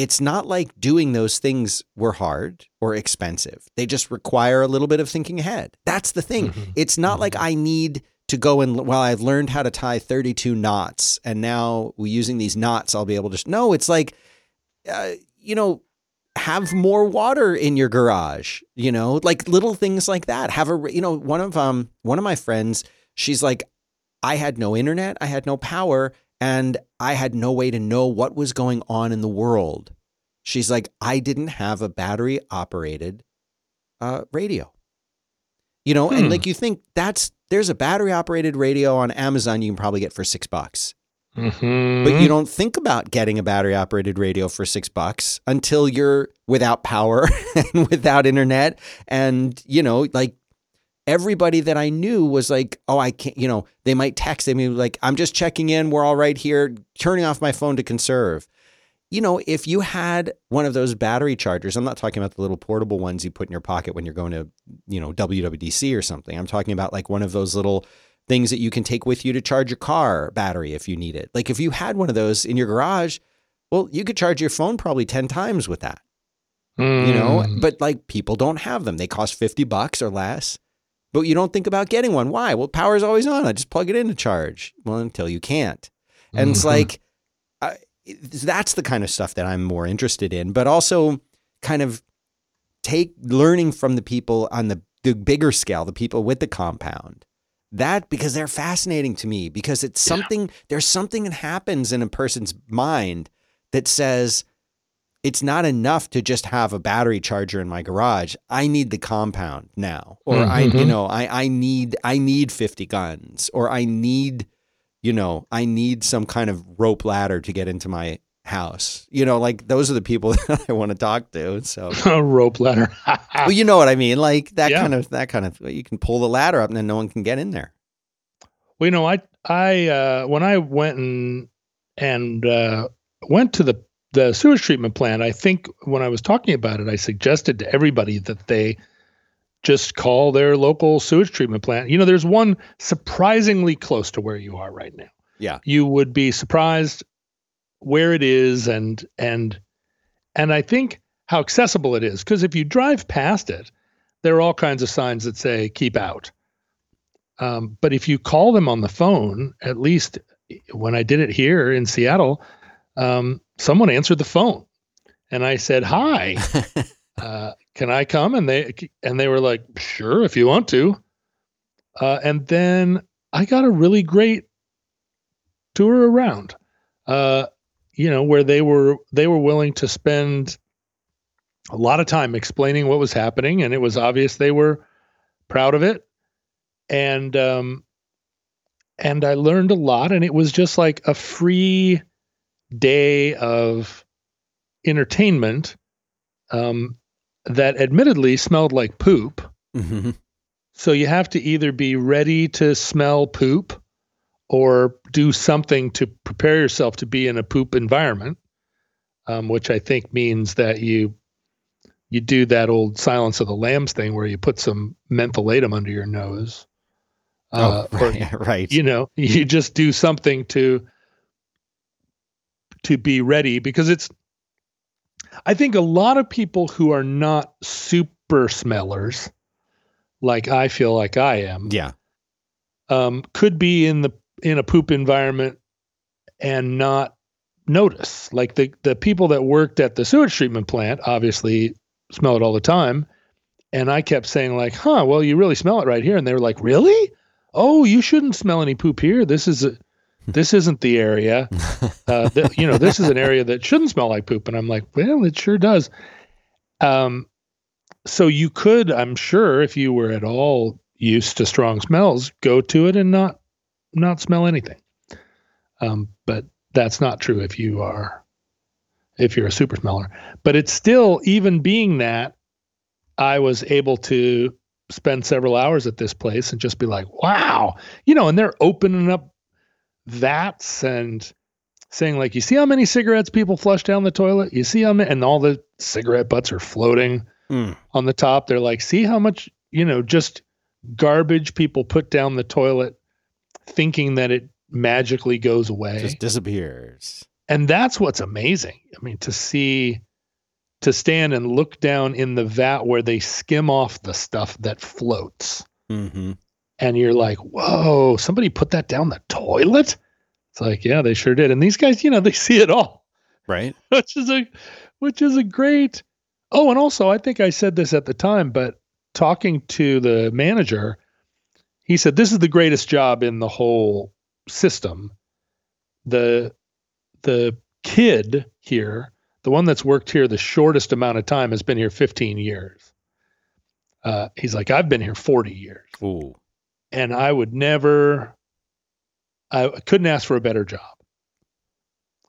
it's not like doing those things were hard or expensive. They just require a little bit of thinking ahead. That's the thing. Mm-hmm. It's not mm-hmm. like I need to go and well I've learned how to tie 32 knots and now using these knots I'll be able to No, it's like uh, you know have more water in your garage, you know, like little things like that. Have a you know, one of um one of my friends, she's like I had no internet, I had no power and I had no way to know what was going on in the world. She's like, I didn't have a battery operated uh, radio. You know, hmm. and like you think that's there's a battery operated radio on Amazon you can probably get for six bucks. Mm-hmm. But you don't think about getting a battery operated radio for six bucks until you're without power and without internet. And, you know, like everybody that I knew was like, oh, I can't, you know, they might text me like, I'm just checking in. We're all right here, turning off my phone to conserve. You know, if you had one of those battery chargers, I'm not talking about the little portable ones you put in your pocket when you're going to, you know, WWDC or something. I'm talking about like one of those little things that you can take with you to charge your car battery if you need it. Like if you had one of those in your garage, well, you could charge your phone probably 10 times with that. Mm. You know, hmm. but like people don't have them. They cost 50 bucks or less but you don't think about getting one. Why? Well, power's always on. I just plug it in to charge. Well, until you can't. And mm-hmm. it's like, uh, that's the kind of stuff that I'm more interested in, but also kind of take learning from the people on the, the bigger scale, the people with the compound. That because they're fascinating to me because it's something, yeah. there's something that happens in a person's mind that says, it's not enough to just have a battery charger in my garage. I need the compound now. Or mm-hmm. I, you know, I, I need I need 50 guns or I need, you know, I need some kind of rope ladder to get into my house. You know, like those are the people that I want to talk to. So a rope ladder. well, you know what I mean? Like that Yeah. kind of that kind of you can pull the ladder up and then no one can get in there. Well, you know, I I uh, when I went and and uh, went to the the sewage treatment plant, I think when I was talking about it, I suggested to everybody that they just call their local sewage treatment plant. You know, there's one surprisingly close to where you are right now. Yeah. You would be surprised where it is and and and I think how accessible it is because if you drive past it, there are all kinds of signs that say keep out. Um, but if you call them on the phone, at least when I did it here in Seattle, um, someone answered the phone, and I said, "Hi, uh, can I come?" And they and they were like, "Sure, if you want to." Uh, and then I got a really great tour around, uh, you know, where they were they were willing to spend a lot of time explaining what was happening, and it was obvious they were proud of it and um and I learned a lot and it was just like a free day of entertainment um that admittedly smelled like poop Mhm. so you have to either be ready to smell poop or do something to prepare yourself to be in a poop environment um, which I think means that you you do that old Silence of the Lambs thing where you put some mentholatum under your nose uh, oh, or right, right. you know you just do something to to be ready because it's i think a lot of people who are not super smellers like i feel like i am yeah. um, could be in the in a poop environment and not notice. Like the the people that worked at the sewage treatment plant obviously smell it all the time. And i kept saying like huh well you really smell it right here. And they were like really? Oh you shouldn't smell any poop here. This is a this isn't the area. Uh, you know this is an area that shouldn't smell like poop. And i'm like well it sure does. Um so you could i'm sure if you were at all used to strong smells go to it and not not smell anything. Um but that's not true if you are if you're a super smeller. But it's still even being that i was able to spend several hours at this place and just be like wow you know and they're opening up vats and saying like you see how many cigarettes people flush down the toilet? You see how many and all the cigarette butts are floating Mm. on the top. They're like see how much you know just garbage people put down the toilet thinking that it magically goes away. Just disappears. and that's what's amazing. I mean to see to stand and look down in the vat where they skim off the stuff that floats. Hmm and you're like whoa somebody put that down the toilet? It's like yeah they sure did. And these guys you know they see it all. Right. which is a which is a great oh and also i think i said this at the time but talking to the manager he said this is the greatest job in the whole system. The the kid here the one that's worked here the shortest amount of time has been here 15 years. Uh, he's like i've been here 40 years. Ooh. And I would never, I couldn't ask for a better job.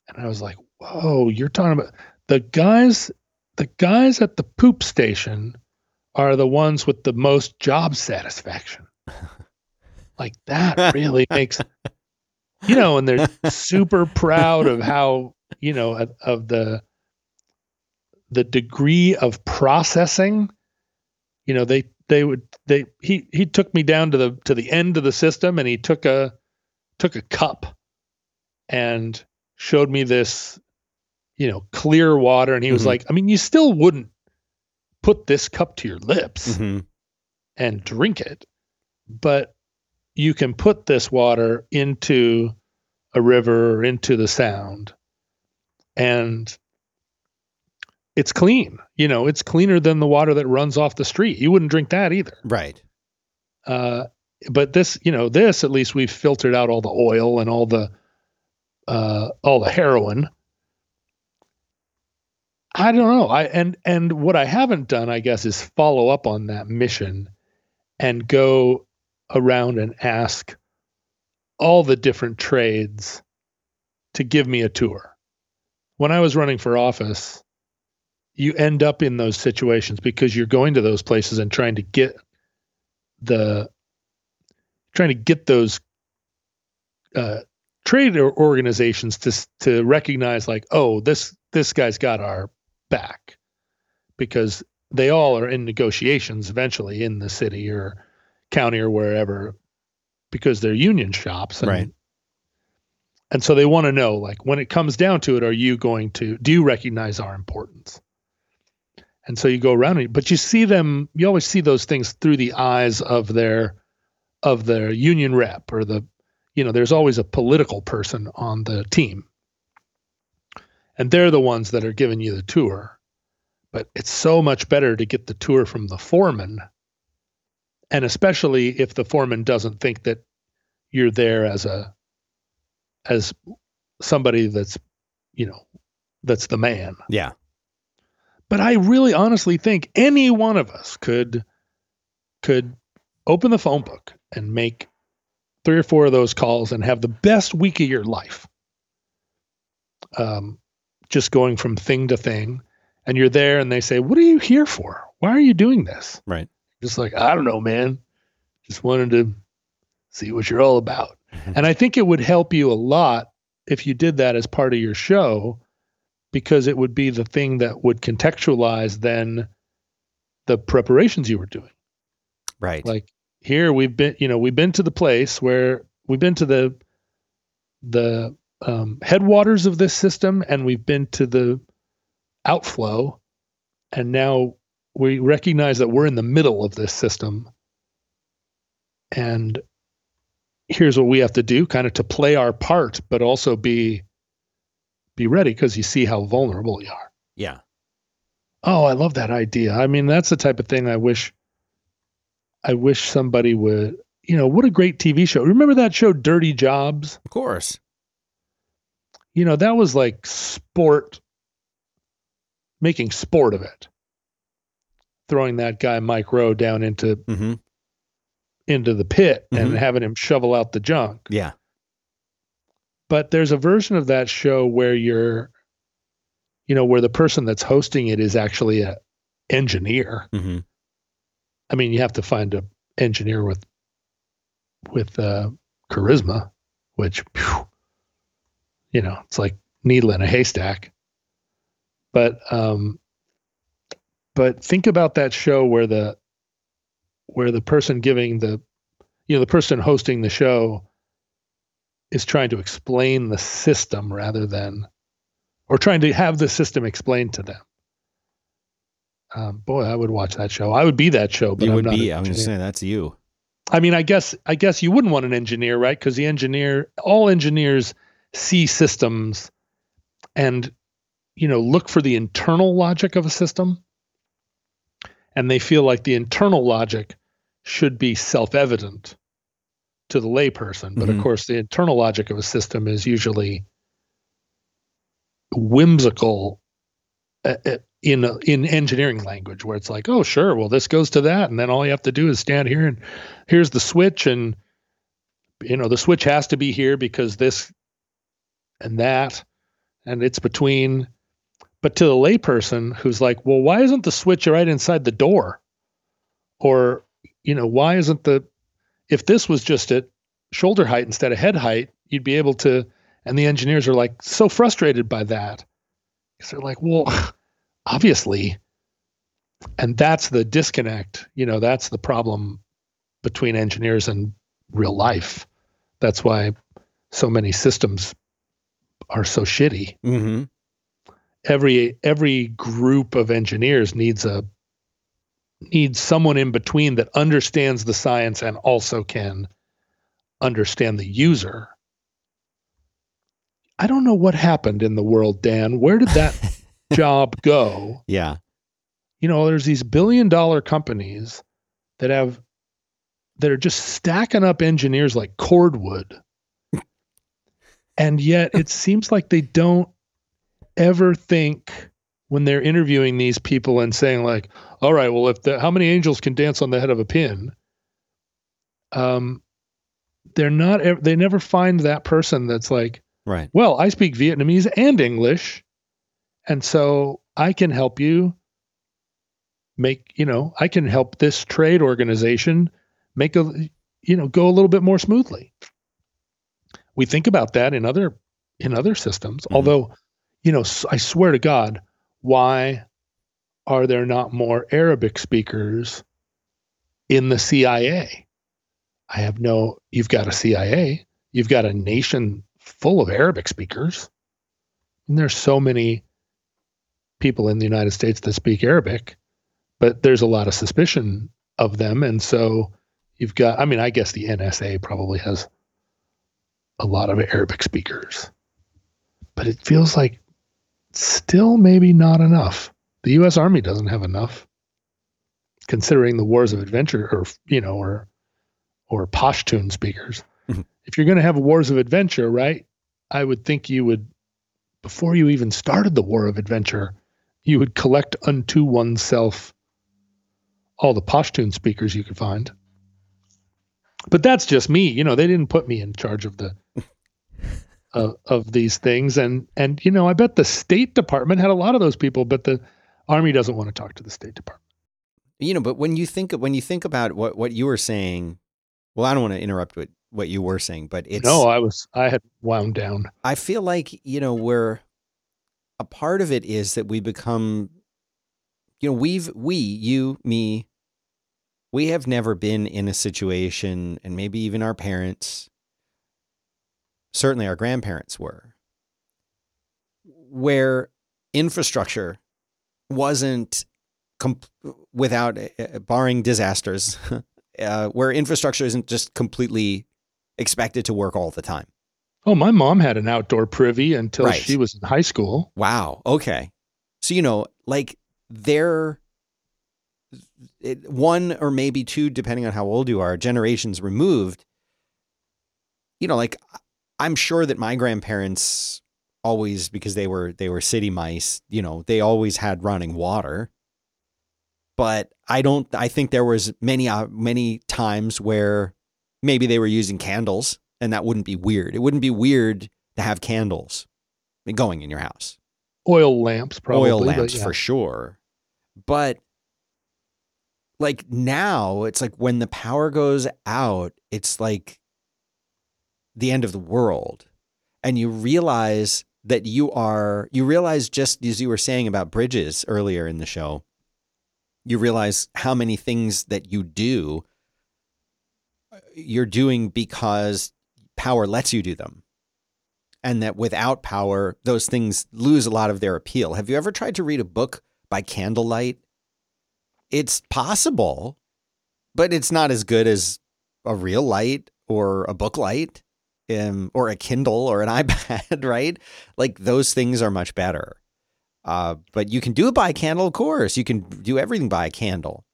And I was like, whoa, you're talking about the guys, the guys at the poop station are the ones with the most job satisfaction. like that really makes, you know, and they're super proud of how, you know, of, of the, the degree of processing you know they they would they he he took me down to the to the end of the system and he took a took a cup and showed me this you know clear water. And he was Mhm. like i mean you still wouldn't put this cup to your lips hmm and drink it but you can put this water into a river or into the sound. And it's clean you know it's cleaner than the water that runs off the street you wouldn't drink that either Right. uh, but this, you know, this at least we've filtered out all the oil and all the uh, all the heroin. I don't know. I and and what I haven't done, I guess, is follow up on that mission and go around and ask all the different trades to give me a tour. when I was running for office, you end up in those situations because you're going to those places and trying to get the trying to get those uh, trade organizations to to recognize like oh this this guy's got our back because they all are in negotiations eventually in the city or county or wherever because they're union shops and, right. And so they want to know like when it comes down to it are you going to do you recognize our importance and so you go around it but you see them you always see those things through the eyes of their of their union rep or the you know there's always a political person on the team. And they're the ones that are giving you the tour but it's so much better to get the tour from the foreman. And especially if the foreman doesn't think that you're there as a as somebody that's you know that's the man. Yeah but i really honestly think any one of us could could open the phone book and make three or four of those calls and have the best week of your life um, just going from thing to thing. And you're there and they say what are you here for? Why are you doing this? Right. Just like i don't know man. Just wanted to see what you're all about. And i think it would help you a lot if you did that as part of your show because it would be the thing that would contextualize then the preparations you were doing. Right. Like here we've been you know we've been to the place where we've been to the the um, headwaters of this system and we've been to the outflow. And now we recognize that we're in the middle of this system. And here's what we have to do kind of to play our part but also be be ready because you see how vulnerable you are yeah oh i love that idea i mean that's the type of thing i wish I wish somebody would, you know, what a great TV show. Remember that show Dirty Jobs? Of course. You know, that was like sport making sport of it. Throwing that guy Mike Rowe down into mm-hmm. into the pit mm-hmm. and having him shovel out the junk. Yeah. But there's a version of that show where you're you know, where the person that's hosting it is actually a engineer. Mm-hmm. I mean, you have to find a engineer with with uh, charisma, which you know, it's like needle in a haystack. But um, but think about that show where the where the person giving the you know the person hosting the show is trying to explain the system rather than or trying to have the system explained to them um, boy, I would watch that show. I would be that show. But you I'm would be. I was just saying that's you. I mean, I guess I guess you wouldn't want an engineer, right? Because the engineer, all engineers see systems, and you know, look for the internal logic of a system, and they feel like the internal logic should be self-evident to the layperson. But mm-hmm. of course, the internal logic of a system is usually whimsical uh, uh, in in engineering language where it's like oh sure well this goes to that and then all you have to do is stand here and here's the switch and you know the switch has to be here because this and that and it's between but to the layperson who's like well why isn't the switch right inside the door or you know why isn't the if this was just at shoulder height instead of head height you'd be able to and the engineers are like so frustrated by that. Because they're like well obviously. And that's the disconnect you know that's the problem between engineers and real life. That's why so many systems are so shitty. Mm-hmm. every every group of engineers needs a needs someone in between that understands the science and also can understand the user i don't know what happened in the world dan where did that job go. Yeah. You know, there's these billion dollar companies that have that are just stacking up engineers like cordwood. and yet it seems like they don't ever think when they're interviewing these people and saying like, all right, well, if the, how many angels can dance on the head of a pin? Um, they're not, they never find that person that's like, right. Well, I speak Vietnamese and English And so I can help you make, you know, I can help this trade organization make a, you know, go a little bit more smoothly. We think about that in other in other systems. Mm-hmm. Although, you know, I swear to God, why are there not more Arabic speakers in the CIA? I have no, you've got a CIA, you've got a nation full of Arabic speakers. And there's so many people in the United States that speak Arabic, but there's a lot of suspicion of them. And so you've got, I mean, I guess the NSA probably has a lot of Arabic speakers, but it feels like still maybe not enough. The U.S. Army doesn't have enough, considering the wars of adventure, or you know, or or Pashtun speakers. Mm-hmm. If you're going to have wars of adventure, right? I would think you would, before you even started the war of adventure, you would collect unto oneself all the Pashtun speakers you could find. But that's just me. You know, they didn't put me in charge of the of, of these things, and and you know, I bet the State Department had a lot of those people, but the Army doesn't want to talk to the State Department. You know, but when you think when you think about what what you were saying, well, I don't want to interrupt what what you were saying, but it's no, I was I had wound down. I feel like you know we're a part of it is that we become, you know, we've we you me, we have never been in a situation, and maybe even our parents, certainly our grandparents were, where infrastructure wasn't comp- without uh, barring disasters, uh, where infrastructure isn't just completely expected to work all the time. Oh, my mom had an outdoor privy until right. she was in high school. Wow. Okay. So, you know, like they're one or maybe two, depending on how old you are, generations removed. You know, like I'm sure that my grandparents always because they were they were city mice, you know, they always had running water. But I don't I think there was many uh, many times where maybe they were using candles and that wouldn't be weird. It wouldn't be weird to have candles going in your house. Oil lamps probably. Oil lamps yeah. for sure. But like now it's like when the power goes out, it's like the end of the world. And you realize that you are, you realize just as you were saying about bridges earlier in the show, you realize how many things that you do, you're doing because power lets you do them. And that without power, those things lose a lot of their appeal. Have you ever tried to read a book by candlelight? It's possible, but it's not as good as a real light or a book light um, or a Kindle or an iPad, right? Like those things are much better. Uh, but you can do it by candle, of course. You can do everything by a candle.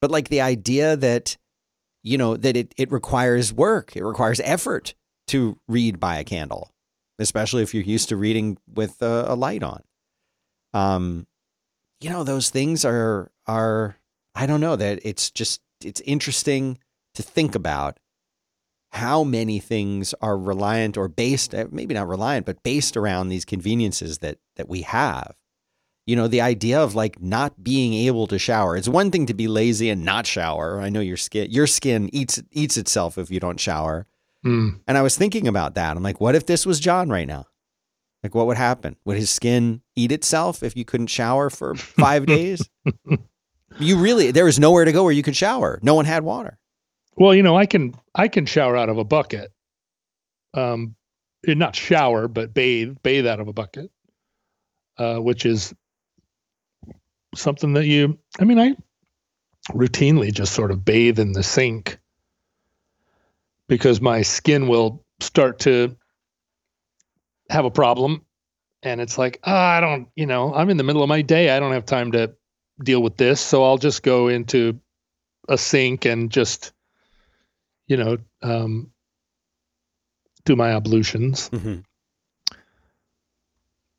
But like the idea that, you know, that it, it requires work, it requires effort to read by a candle, especially if you're used to reading with a, a light on. Um, you know, those things are, are, I don't know that it's just, it's interesting to think about how many things are reliant or based uh, maybe not reliant but based around these conveniences that that we have. You know the idea of like not being able to shower. It's one thing to be lazy and not shower. I know your skin your skin eats eats itself if you don't shower. Mm. and i was thinking about that. I'm like what if this was john right now? Like what would happen? Would his skin eat itself if you couldn't shower for 5 days? You really there was nowhere to go where you could shower. No one had water well, you know, I can I can shower out of a bucket. Um, eh, not shower, but bathe bathe out of a bucket, uh, which is something that you. I mean, I routinely just sort of bathe in the sink because my skin will start to have a problem, and it's like oh, I don't, you know, I'm in the middle of my day. I don't have time to deal with this, so I'll just go into a sink and just you know, um, do my ablutions. Mm-hmm.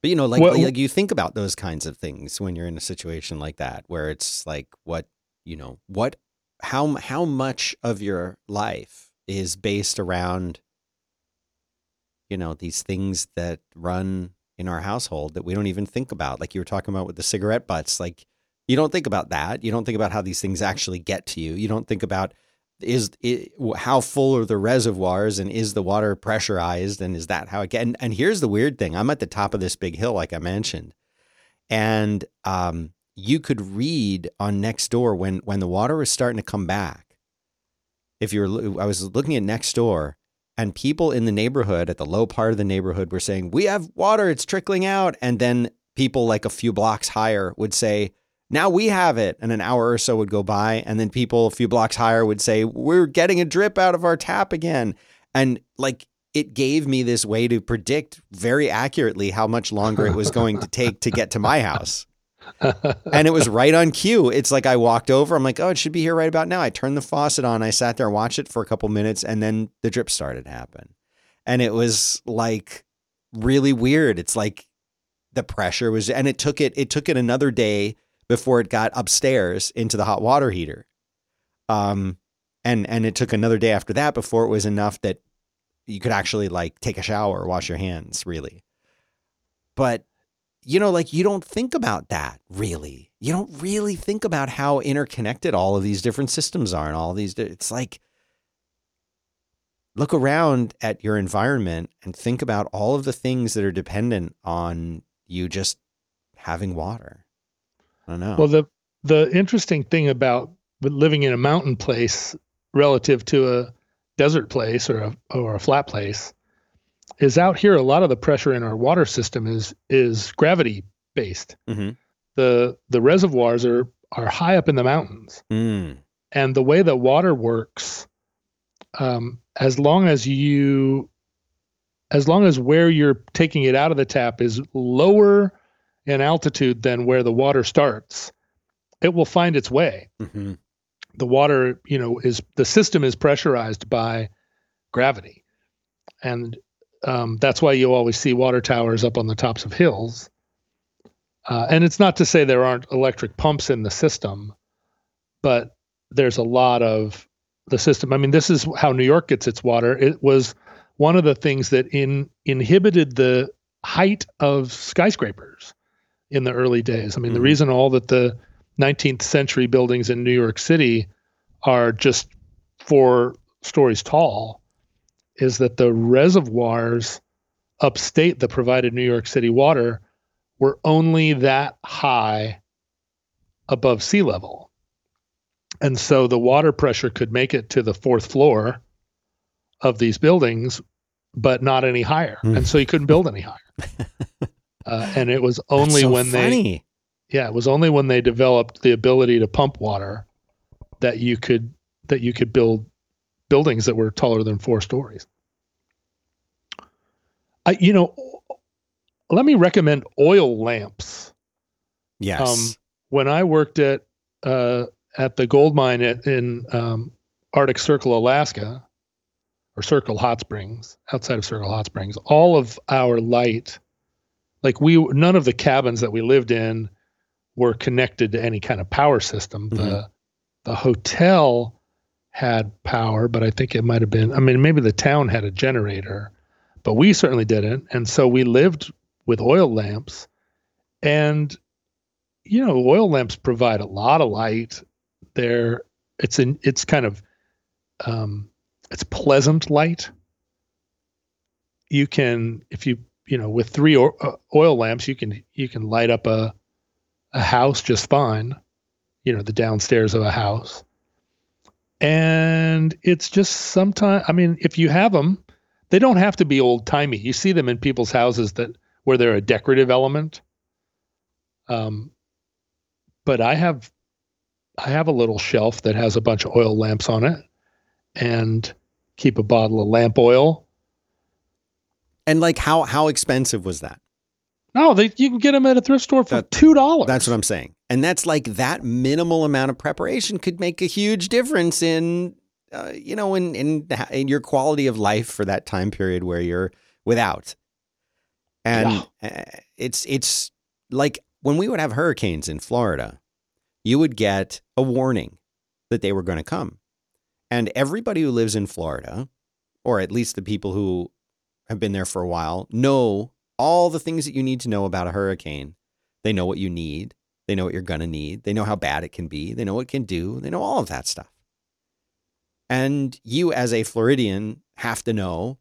But you know, like, well, like you think about those kinds of things when you're in a situation like that, where it's like, what you know, what, how, how much of your life is based around, you know, these things that run in our household that we don't even think about. Like you were talking about with the cigarette butts. Like you don't think about that. You don't think about how these things actually get to you. You don't think about is it, how full are the reservoirs and is the water pressurized and is that how it gets? And, and here's the weird thing: I'm at the top of this big hill, like I mentioned, and um, you could read on Nextdoor when when the water was starting to come back. If you're, I was looking at Nextdoor, and people in the neighborhood at the low part of the neighborhood were saying, "We have water; it's trickling out," and then people like a few blocks higher would say now we have it. And an hour or so would go by. And then people a few blocks higher would say, We're getting a drip out of our tap again. And like it gave me this way to predict very accurately how much longer it was going to take to get to my house. and it was right on cue. It's like I walked over. I'm like, oh, it should be here right about now. I turned the faucet on. I sat there and watched it for a couple minutes, and then the drip started to happen. And it was like really weird. It's like the pressure was, and it took it. It took it another day before it got upstairs into the hot water heater. Um, and and it took another day after that before it was enough that you could actually like take a shower or wash your hands, really. But you know, like you don't think about that really. You don't really think about how interconnected all of these different systems are and all these. It's like look around at your environment and think about all of the things that are dependent on you just having water. I know. Well, the the interesting thing about living in a mountain place relative to a desert place or a or a flat place is out here. A lot of the pressure in our water system is is gravity based. Mm-hmm. The the reservoirs are are high up in the mountains, mm. and the way that water works, um, as long as you as long as where you're taking it out of the tap is lower in altitude than where the water starts, it will find its way. Mm-hmm. The water, you know, is the system is pressurized by gravity, and um, that's why you always see water towers up on the tops of hills. Uh, and it's not to say there aren't electric pumps in the system, but there's a lot of the system. I mean, this is how New York gets its water. It was one of the things that in inhibited the height of skyscrapers in the early days. I mean, mm-hmm. the reason all that the 19th century buildings in New York City are just four stories tall is that the reservoirs upstate that provided New York City water were only that high above sea level. And so the water pressure could make it to the fourth floor of these buildings, but not any higher. Mm. And so you couldn't build any higher. Uh, and it was only so when funny. they, yeah, it was only when they developed the ability to pump water that you could that you could build buildings that were taller than four stories. I, you know, let me recommend oil lamps. Yes. Um, when I worked at uh, at the gold mine at, in um, Arctic Circle, Alaska, or Circle Hot Springs, outside of Circle Hot Springs, all of our light like we none of the cabins that we lived in were connected to any kind of power system. Mm-hmm. The the hotel had power, but I think it might have been I mean maybe the town had a generator, but we certainly didn't. And so we lived with oil lamps and you know, oil lamps provide a lot of light. They're it's in it's kind of um it's pleasant light. You can if you you know with three uh, oil lamps you can you can light up a a house just fine you know the downstairs of a house. And it's just sometimes i mean if you have them they don't have to be old timey you see them in people's houses that where they're a decorative element. Um but i have i have a little shelf that has a bunch of oil lamps on it and keep a bottle of lamp oil and like how how expensive was that? No, they you can get them at a thrift store for two dollars. That's what I'm saying, and that's like that minimal amount of preparation could make a huge difference in, uh, you know, in, in in your quality of life for that time period where you're without. And yeah. Uh, it's it's like when we would have hurricanes in Florida, you would get a warning that they were going to come, and everybody who lives in Florida, or at least the people who have been there for a while know all the things that you need to know about a hurricane. They know what you need. They know what you're going to need. They know how bad it can be. They know what it can do. They know all of that stuff. And you, as a Floridian, have to know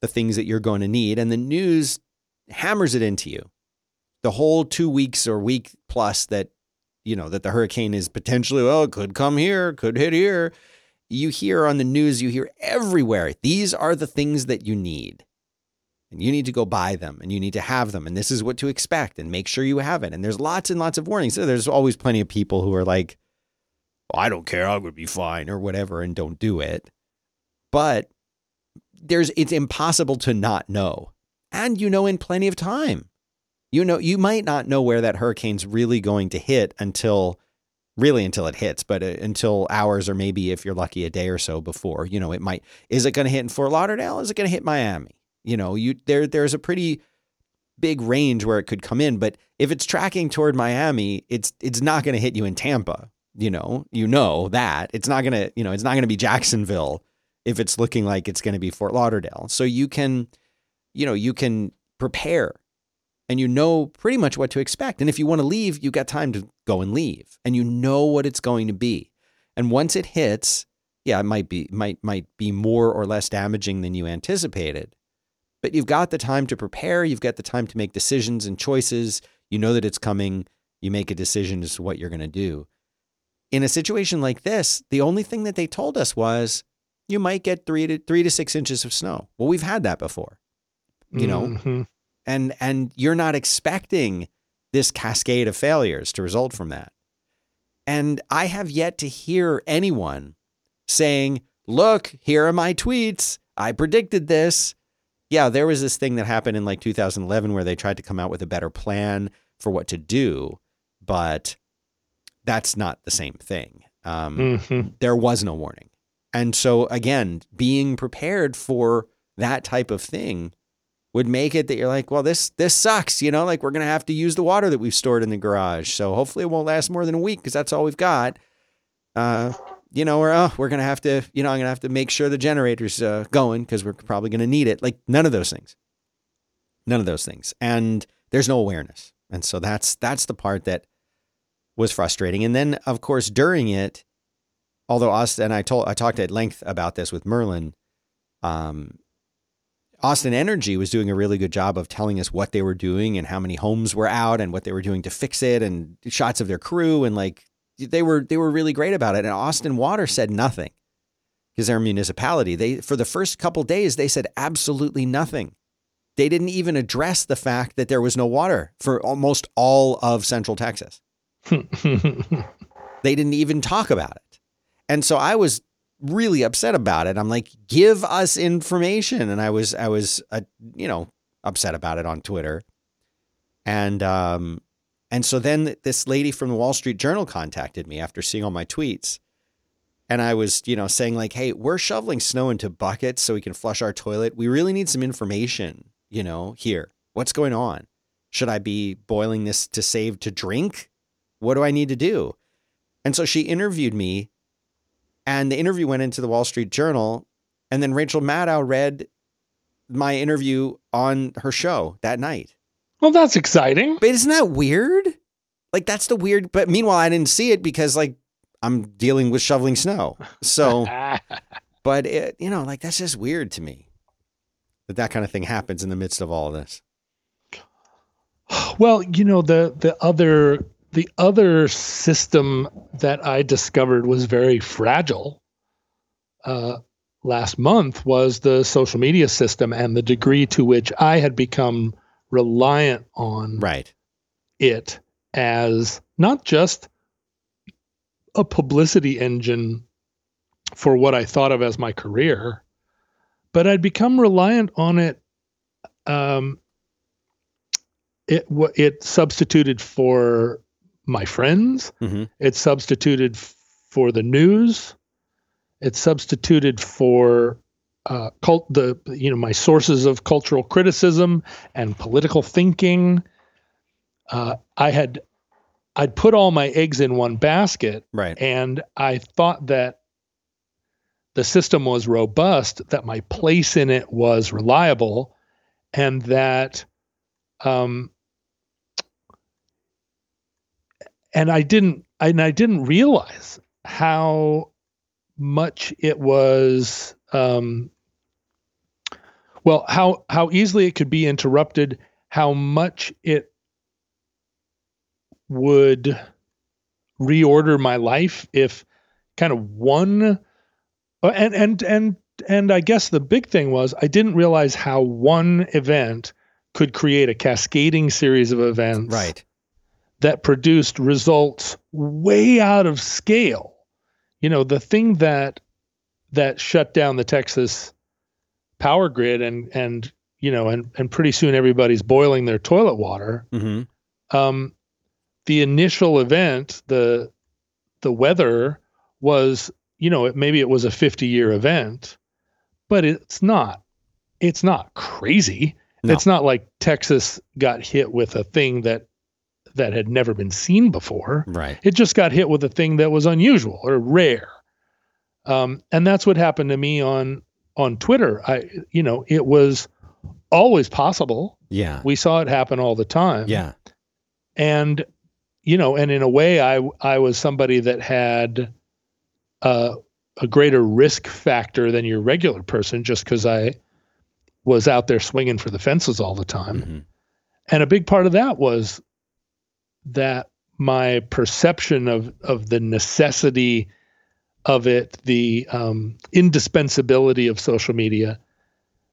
the things that you're going to need. And the news hammers it into you. The whole two weeks or week plus that, you know, that the hurricane is potentially, oh, it could come here, could hit here. You hear on the news, you hear everywhere. These are the things that you need. And you need to go buy them and you need to have them. And this is what to expect and make sure you have it. And there's lots and lots of warnings. So there's always plenty of people who are like, I don't care, I'm gonna be fine or whatever, and don't do it. But there's it's impossible to not know. And you know in plenty of time. You know, you might not know where that hurricane's really going to hit until really until it hits, but uh, until hours or maybe if you're lucky a day or so before, you know, it might is it going to hit in Fort Lauderdale? Is it going to hit Miami? You know, you there there's a pretty big range where it could come in, but if it's tracking toward Miami, it's it's not going to hit you in Tampa. You know, you know that. It's not going to, you know, it's not going to be Jacksonville if it's looking like it's going to be Fort Lauderdale. So you can, you know, you can prepare and you know pretty much what to expect. And if you want to leave, you got time to go and leave and you know what it's going to be. And once it hits, yeah, it might be might might be more or less damaging than you anticipated. But you've got the time to prepare, you've got the time to make decisions and choices. You know that it's coming, you make a decision as to what you're going to do. In a situation like this, the only thing that they told us was you might get three to three to six inches of snow. Well, we've had that before, you know, Mhm. And and you're not expecting this cascade of failures to result from that. And I have yet to hear anyone saying, "Look, here are my tweets. I predicted this." Yeah, there was this thing that happened in like 2011 where they tried to come out with a better plan for what to do, but that's not the same thing. Um, Mhm. there was no warning. And so again, being prepared for that type of thing would make it that you're like, well, this this sucks, you know, like we're gonna have to use the water that we've stored in the garage. So hopefully it won't last more than a week because that's all we've got. Uh, you know, or oh, we're gonna have to, you know, I'm gonna have to make sure the generator's uh, going because we're probably gonna need it. Like none of those things. None of those things. And there's no awareness. And so that's that's the part that was frustrating. And then of course during it, although Austin and I told I talked at length about this with Merlin, um, Austin Energy was doing a really good job of telling us what they were doing and how many homes were out and what they were doing to fix it and shots of their crew and like they were they were really great about it. And Austin Water said nothing because they're a municipality. They for the first couple days they said absolutely nothing. They didn't even address the fact that there was no water for almost all of Central Texas. They didn't even talk about it. And so I was really upset about it. I'm like, give us information. And I was, I was, uh, you know, upset about it on Twitter. And, um, and so then this lady from the Wall Street Journal contacted me after seeing all my tweets. And I was, you know, saying like, hey, we're shoveling snow into buckets so we can flush our toilet. We really need some information, you know, here. What's going on? Should I be boiling this to save to drink? What do I need to do? And so she interviewed me, and the interview went into the Wall Street Journal. And then Rachel Maddow read my interview on her show that night. well, that's exciting. But isn't that weird? Like, that's the weird. But meanwhile, I didn't see it because, like, I'm dealing with shoveling snow. So, but it, you know, like, that's just weird to me that that kind of thing happens in the midst of all of this. well, you know the the other the other system that I discovered was very fragile uh, last month was the social media system and the degree to which I had become reliant on Right. it as not just a publicity engine for what I thought of as my career, but I'd become reliant on it. Um, it it substituted for my friends. hmm It substituted f- for the news. It substituted for uh, cult the you know my sources of cultural criticism and political thinking. Uh, I had I'd put all my eggs in one basket, Right. and I thought that the system was robust, that my place in it was reliable, and that um and I didn't and I didn't realize how much it was um well how how easily it could be interrupted how much it would reorder my life if kind of one uh, and and and and I guess the big thing was I didn't realize how one event could create a cascading series of events Right. That produced results way out of scale. You know, the thing that that shut down the Texas power grid and and you know and and pretty soon everybody's boiling their toilet water. hmm Um, the initial event, the the weather was, you know, it, maybe it was a 50 year event, but it's not. It's not crazy. No. It's not like Texas got hit with a thing that that had never been seen before. Right. It just got hit with a thing that was unusual or rare. Um, and that's what happened to me on on Twitter. I, you know, it was always possible. Yeah. We saw it happen all the time Yeah. and you know and in a way i i was somebody that had uh, a greater risk factor than your regular person just because i was out there swinging for the fences all the time Mhm. and a big part of that was that my perception of of the necessity of it the um, indispensability of social media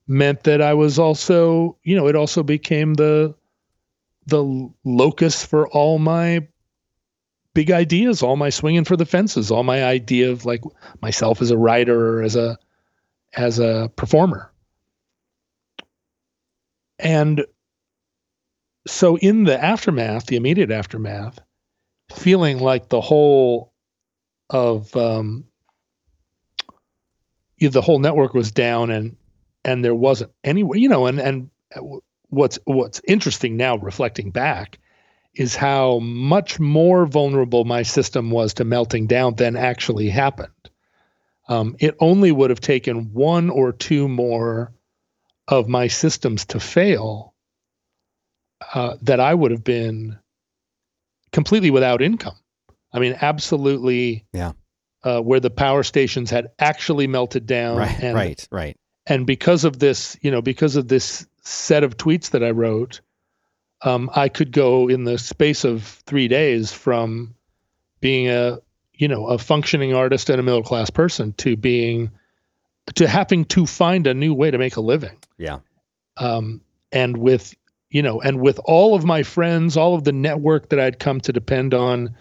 meant that i was also you know it also became the the locus for all my big ideas, all my swinging for the fences, all my idea of like myself as a writer or as a as a performer. And so in the aftermath, the immediate aftermath, feeling like the whole of um, the whole network was down and and there wasn't any you know and and what's what's interesting now reflecting back is how much more vulnerable my system was to melting down than actually happened. Um, it only would have taken one or two more of my systems to fail uh, that I would have been completely without income. I mean, absolutely. Yeah. Uh, where the power stations had actually melted down, Right. and right. Right. and because of this, you know, because of this set of tweets that I wrote, um, I could go in the space of three days from being a, you know, a functioning artist and a middle class person to being, to having to find a new way to make a living. Yeah. Um, and with, you know, and with all of my friends, all of the network that I'd come to depend on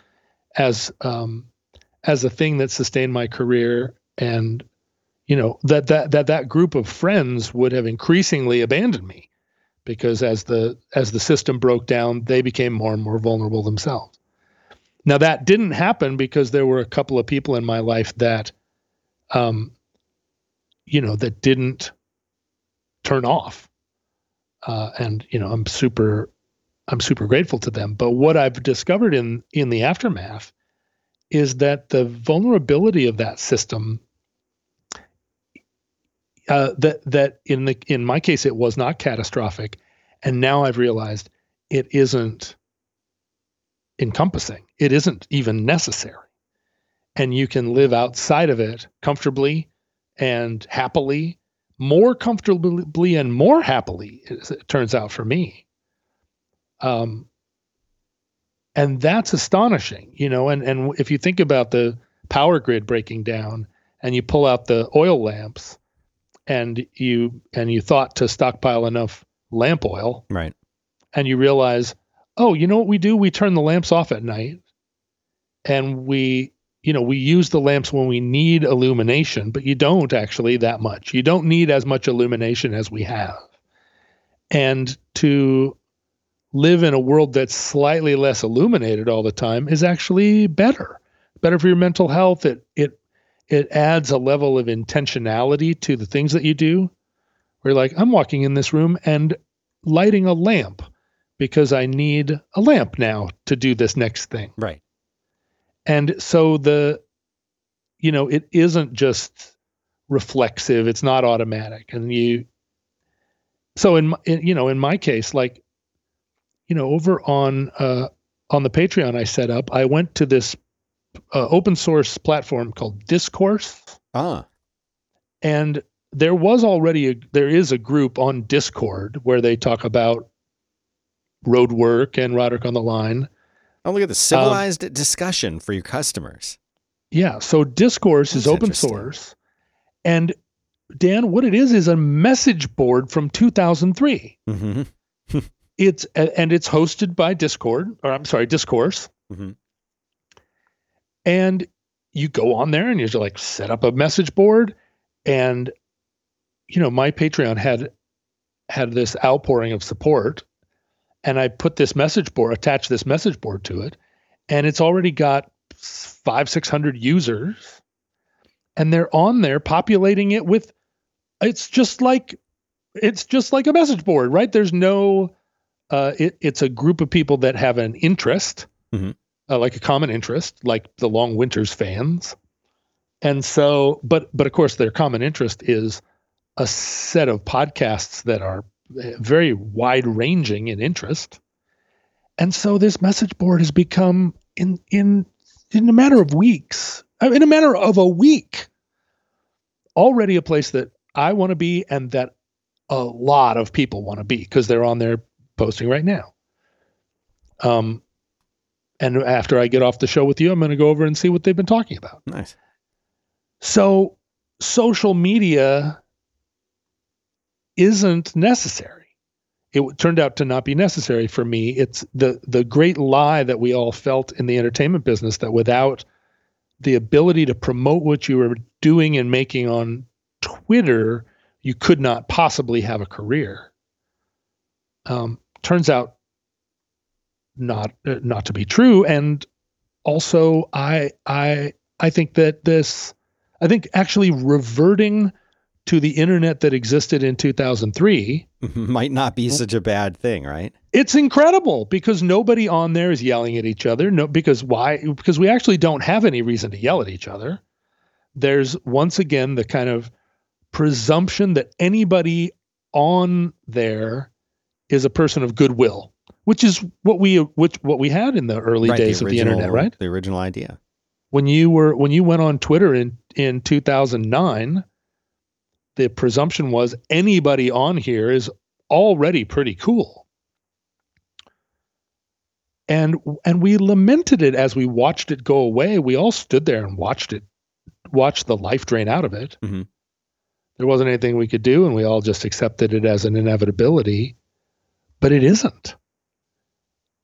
as, um, as a thing that sustained my career and you know that that that that group of friends would have increasingly abandoned me because as the as the system broke down they became more and more vulnerable themselves. Now that didn't happen because there were a couple of people in my life that um you know that didn't turn off uh and you know i'm super i'm super grateful to them. But what i've discovered in in the aftermath is that the vulnerability of that system uh, that that in the in my case it was not catastrophic, and now I've realized it isn't encompassing. It isn't even necessary, and you can live outside of it comfortably and happily, more comfortably and more happily. As it turns out for me. Um, and that's astonishing, you know. And and if you think about the power grid breaking down, and you pull out the oil lamps and you and you thought to stockpile enough lamp oil Right. and you realize oh you know what we do we turn the lamps off at night and we you know we use the lamps when we need illumination but you don't actually that much you don't need as much illumination as we have and to live in a world that's slightly less illuminated all the time is actually better better for your mental health it it it adds a level of intentionality to the things that you do. Where you're like, I'm walking in this room and lighting a lamp because I need a lamp now to do this next thing. Right. And so the, you know, it isn't just reflexive, it's not automatic. And you, so in, in you know in my case like you know over on uh on the patreon i set up i went to this uh, open source platform called discourse. Ah, and there was already a there is a group on discord where they talk about road work and roderick on the line oh, look at the civilized discussion for your customers. yeah so discourse is open source. And dan what it is is a message board from 2003 hmm it's and it's hosted by discord or i'm sorry discourse. Mhm. and you go on there and you just like set up a message board. And you know my patreon had had this outpouring of support and i put this message board attached this message board to it and it's already got five six hundred users and they're on there populating it with it's just like it's just like a message board right there's no uh, it, it's a group of people that have an interest, Mhm. uh, like a common interest, like the Long Winters fans. And so, but but of course, their common interest is a set of podcasts that are very wide ranging in interest. And so, this message board has become in in in a matter of weeks, uh, in a matter of a week, already a place that I want to be, and that a lot of people want to be because they're on there posting right now. Um, and after I get off the show with you, I'm going to go over and see what they've been talking about. Nice. So, social media isn't necessary. It turned out to not be necessary for me. It's the the great lie that we all felt in the entertainment business that without the ability to promote what you were doing and making on Twitter, you could not possibly have a career. Um, turns out not uh, not to be true, and also I I I think that this I think actually reverting to the internet that existed in 2003 Might not be such a bad thing, right? it's incredible because nobody on there is yelling at each other no because why because we actually don't have any reason to yell at each other there's once again the kind of presumption that anybody on there is a person of goodwill which is what we which what we had in the early right, days of the internet right The original idea. when you were when you went on Twitter in in 2009 the presumption was anybody on here is already pretty cool. And and we lamented it as we watched it go away. We all stood there and watched it watched the life drain out of it. Mhm. there wasn't anything we could do and we all just accepted it as an inevitability. But it isn't.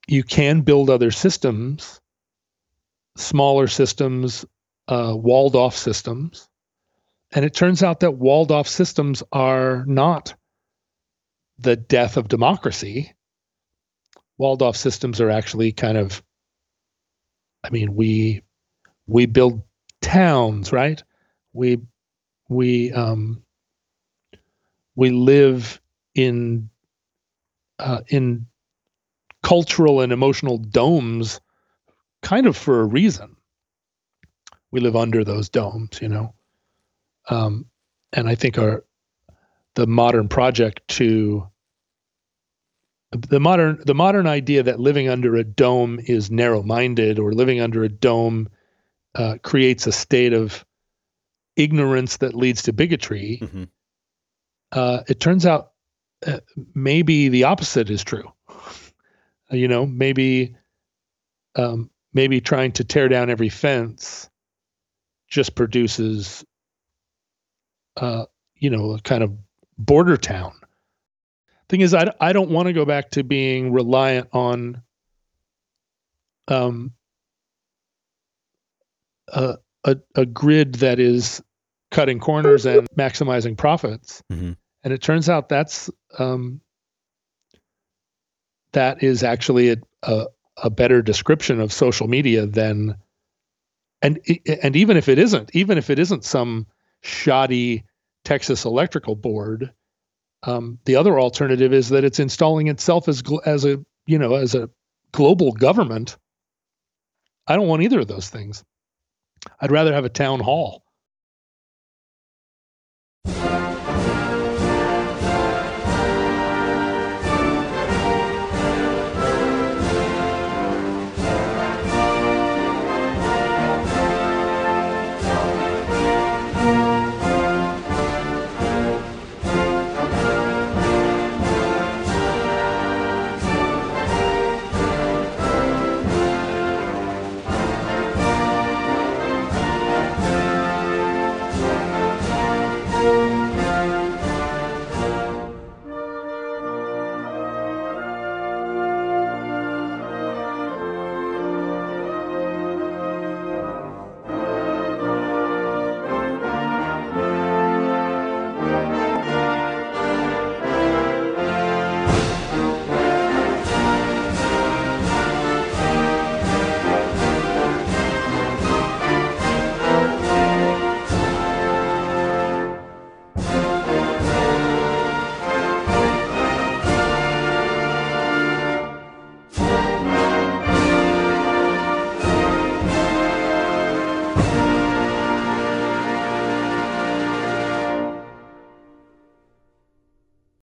You can build other systems smaller systems uh, walled off systems and it turns out that walled off systems are not the death of democracy. Walled off systems are actually kind of i mean we we build towns right? We we um we live in uh, in cultural and emotional domes kind of for a reason. We live under those domes you know um and i think our the modern project to the modern the modern idea that living under a dome is narrow-minded or living under a dome uh, creates a state of ignorance that leads to bigotry. Mhm. Uh, it turns out uh, maybe the opposite is true. You know, maybe um, maybe trying to tear down every fence just produces, uh, you know, a kind of border town thing is I, I don't want to go back to being reliant on um a, a, a grid that is cutting corners and maximizing profits Mhm. and it turns out that's um that is actually a, a, a better description of social media than and and even if it isn't even if it isn't some shoddy texas electrical board um, the other alternative is that it's installing itself as as a you know as a global government. I don't want either of those things. I'd rather have a town hall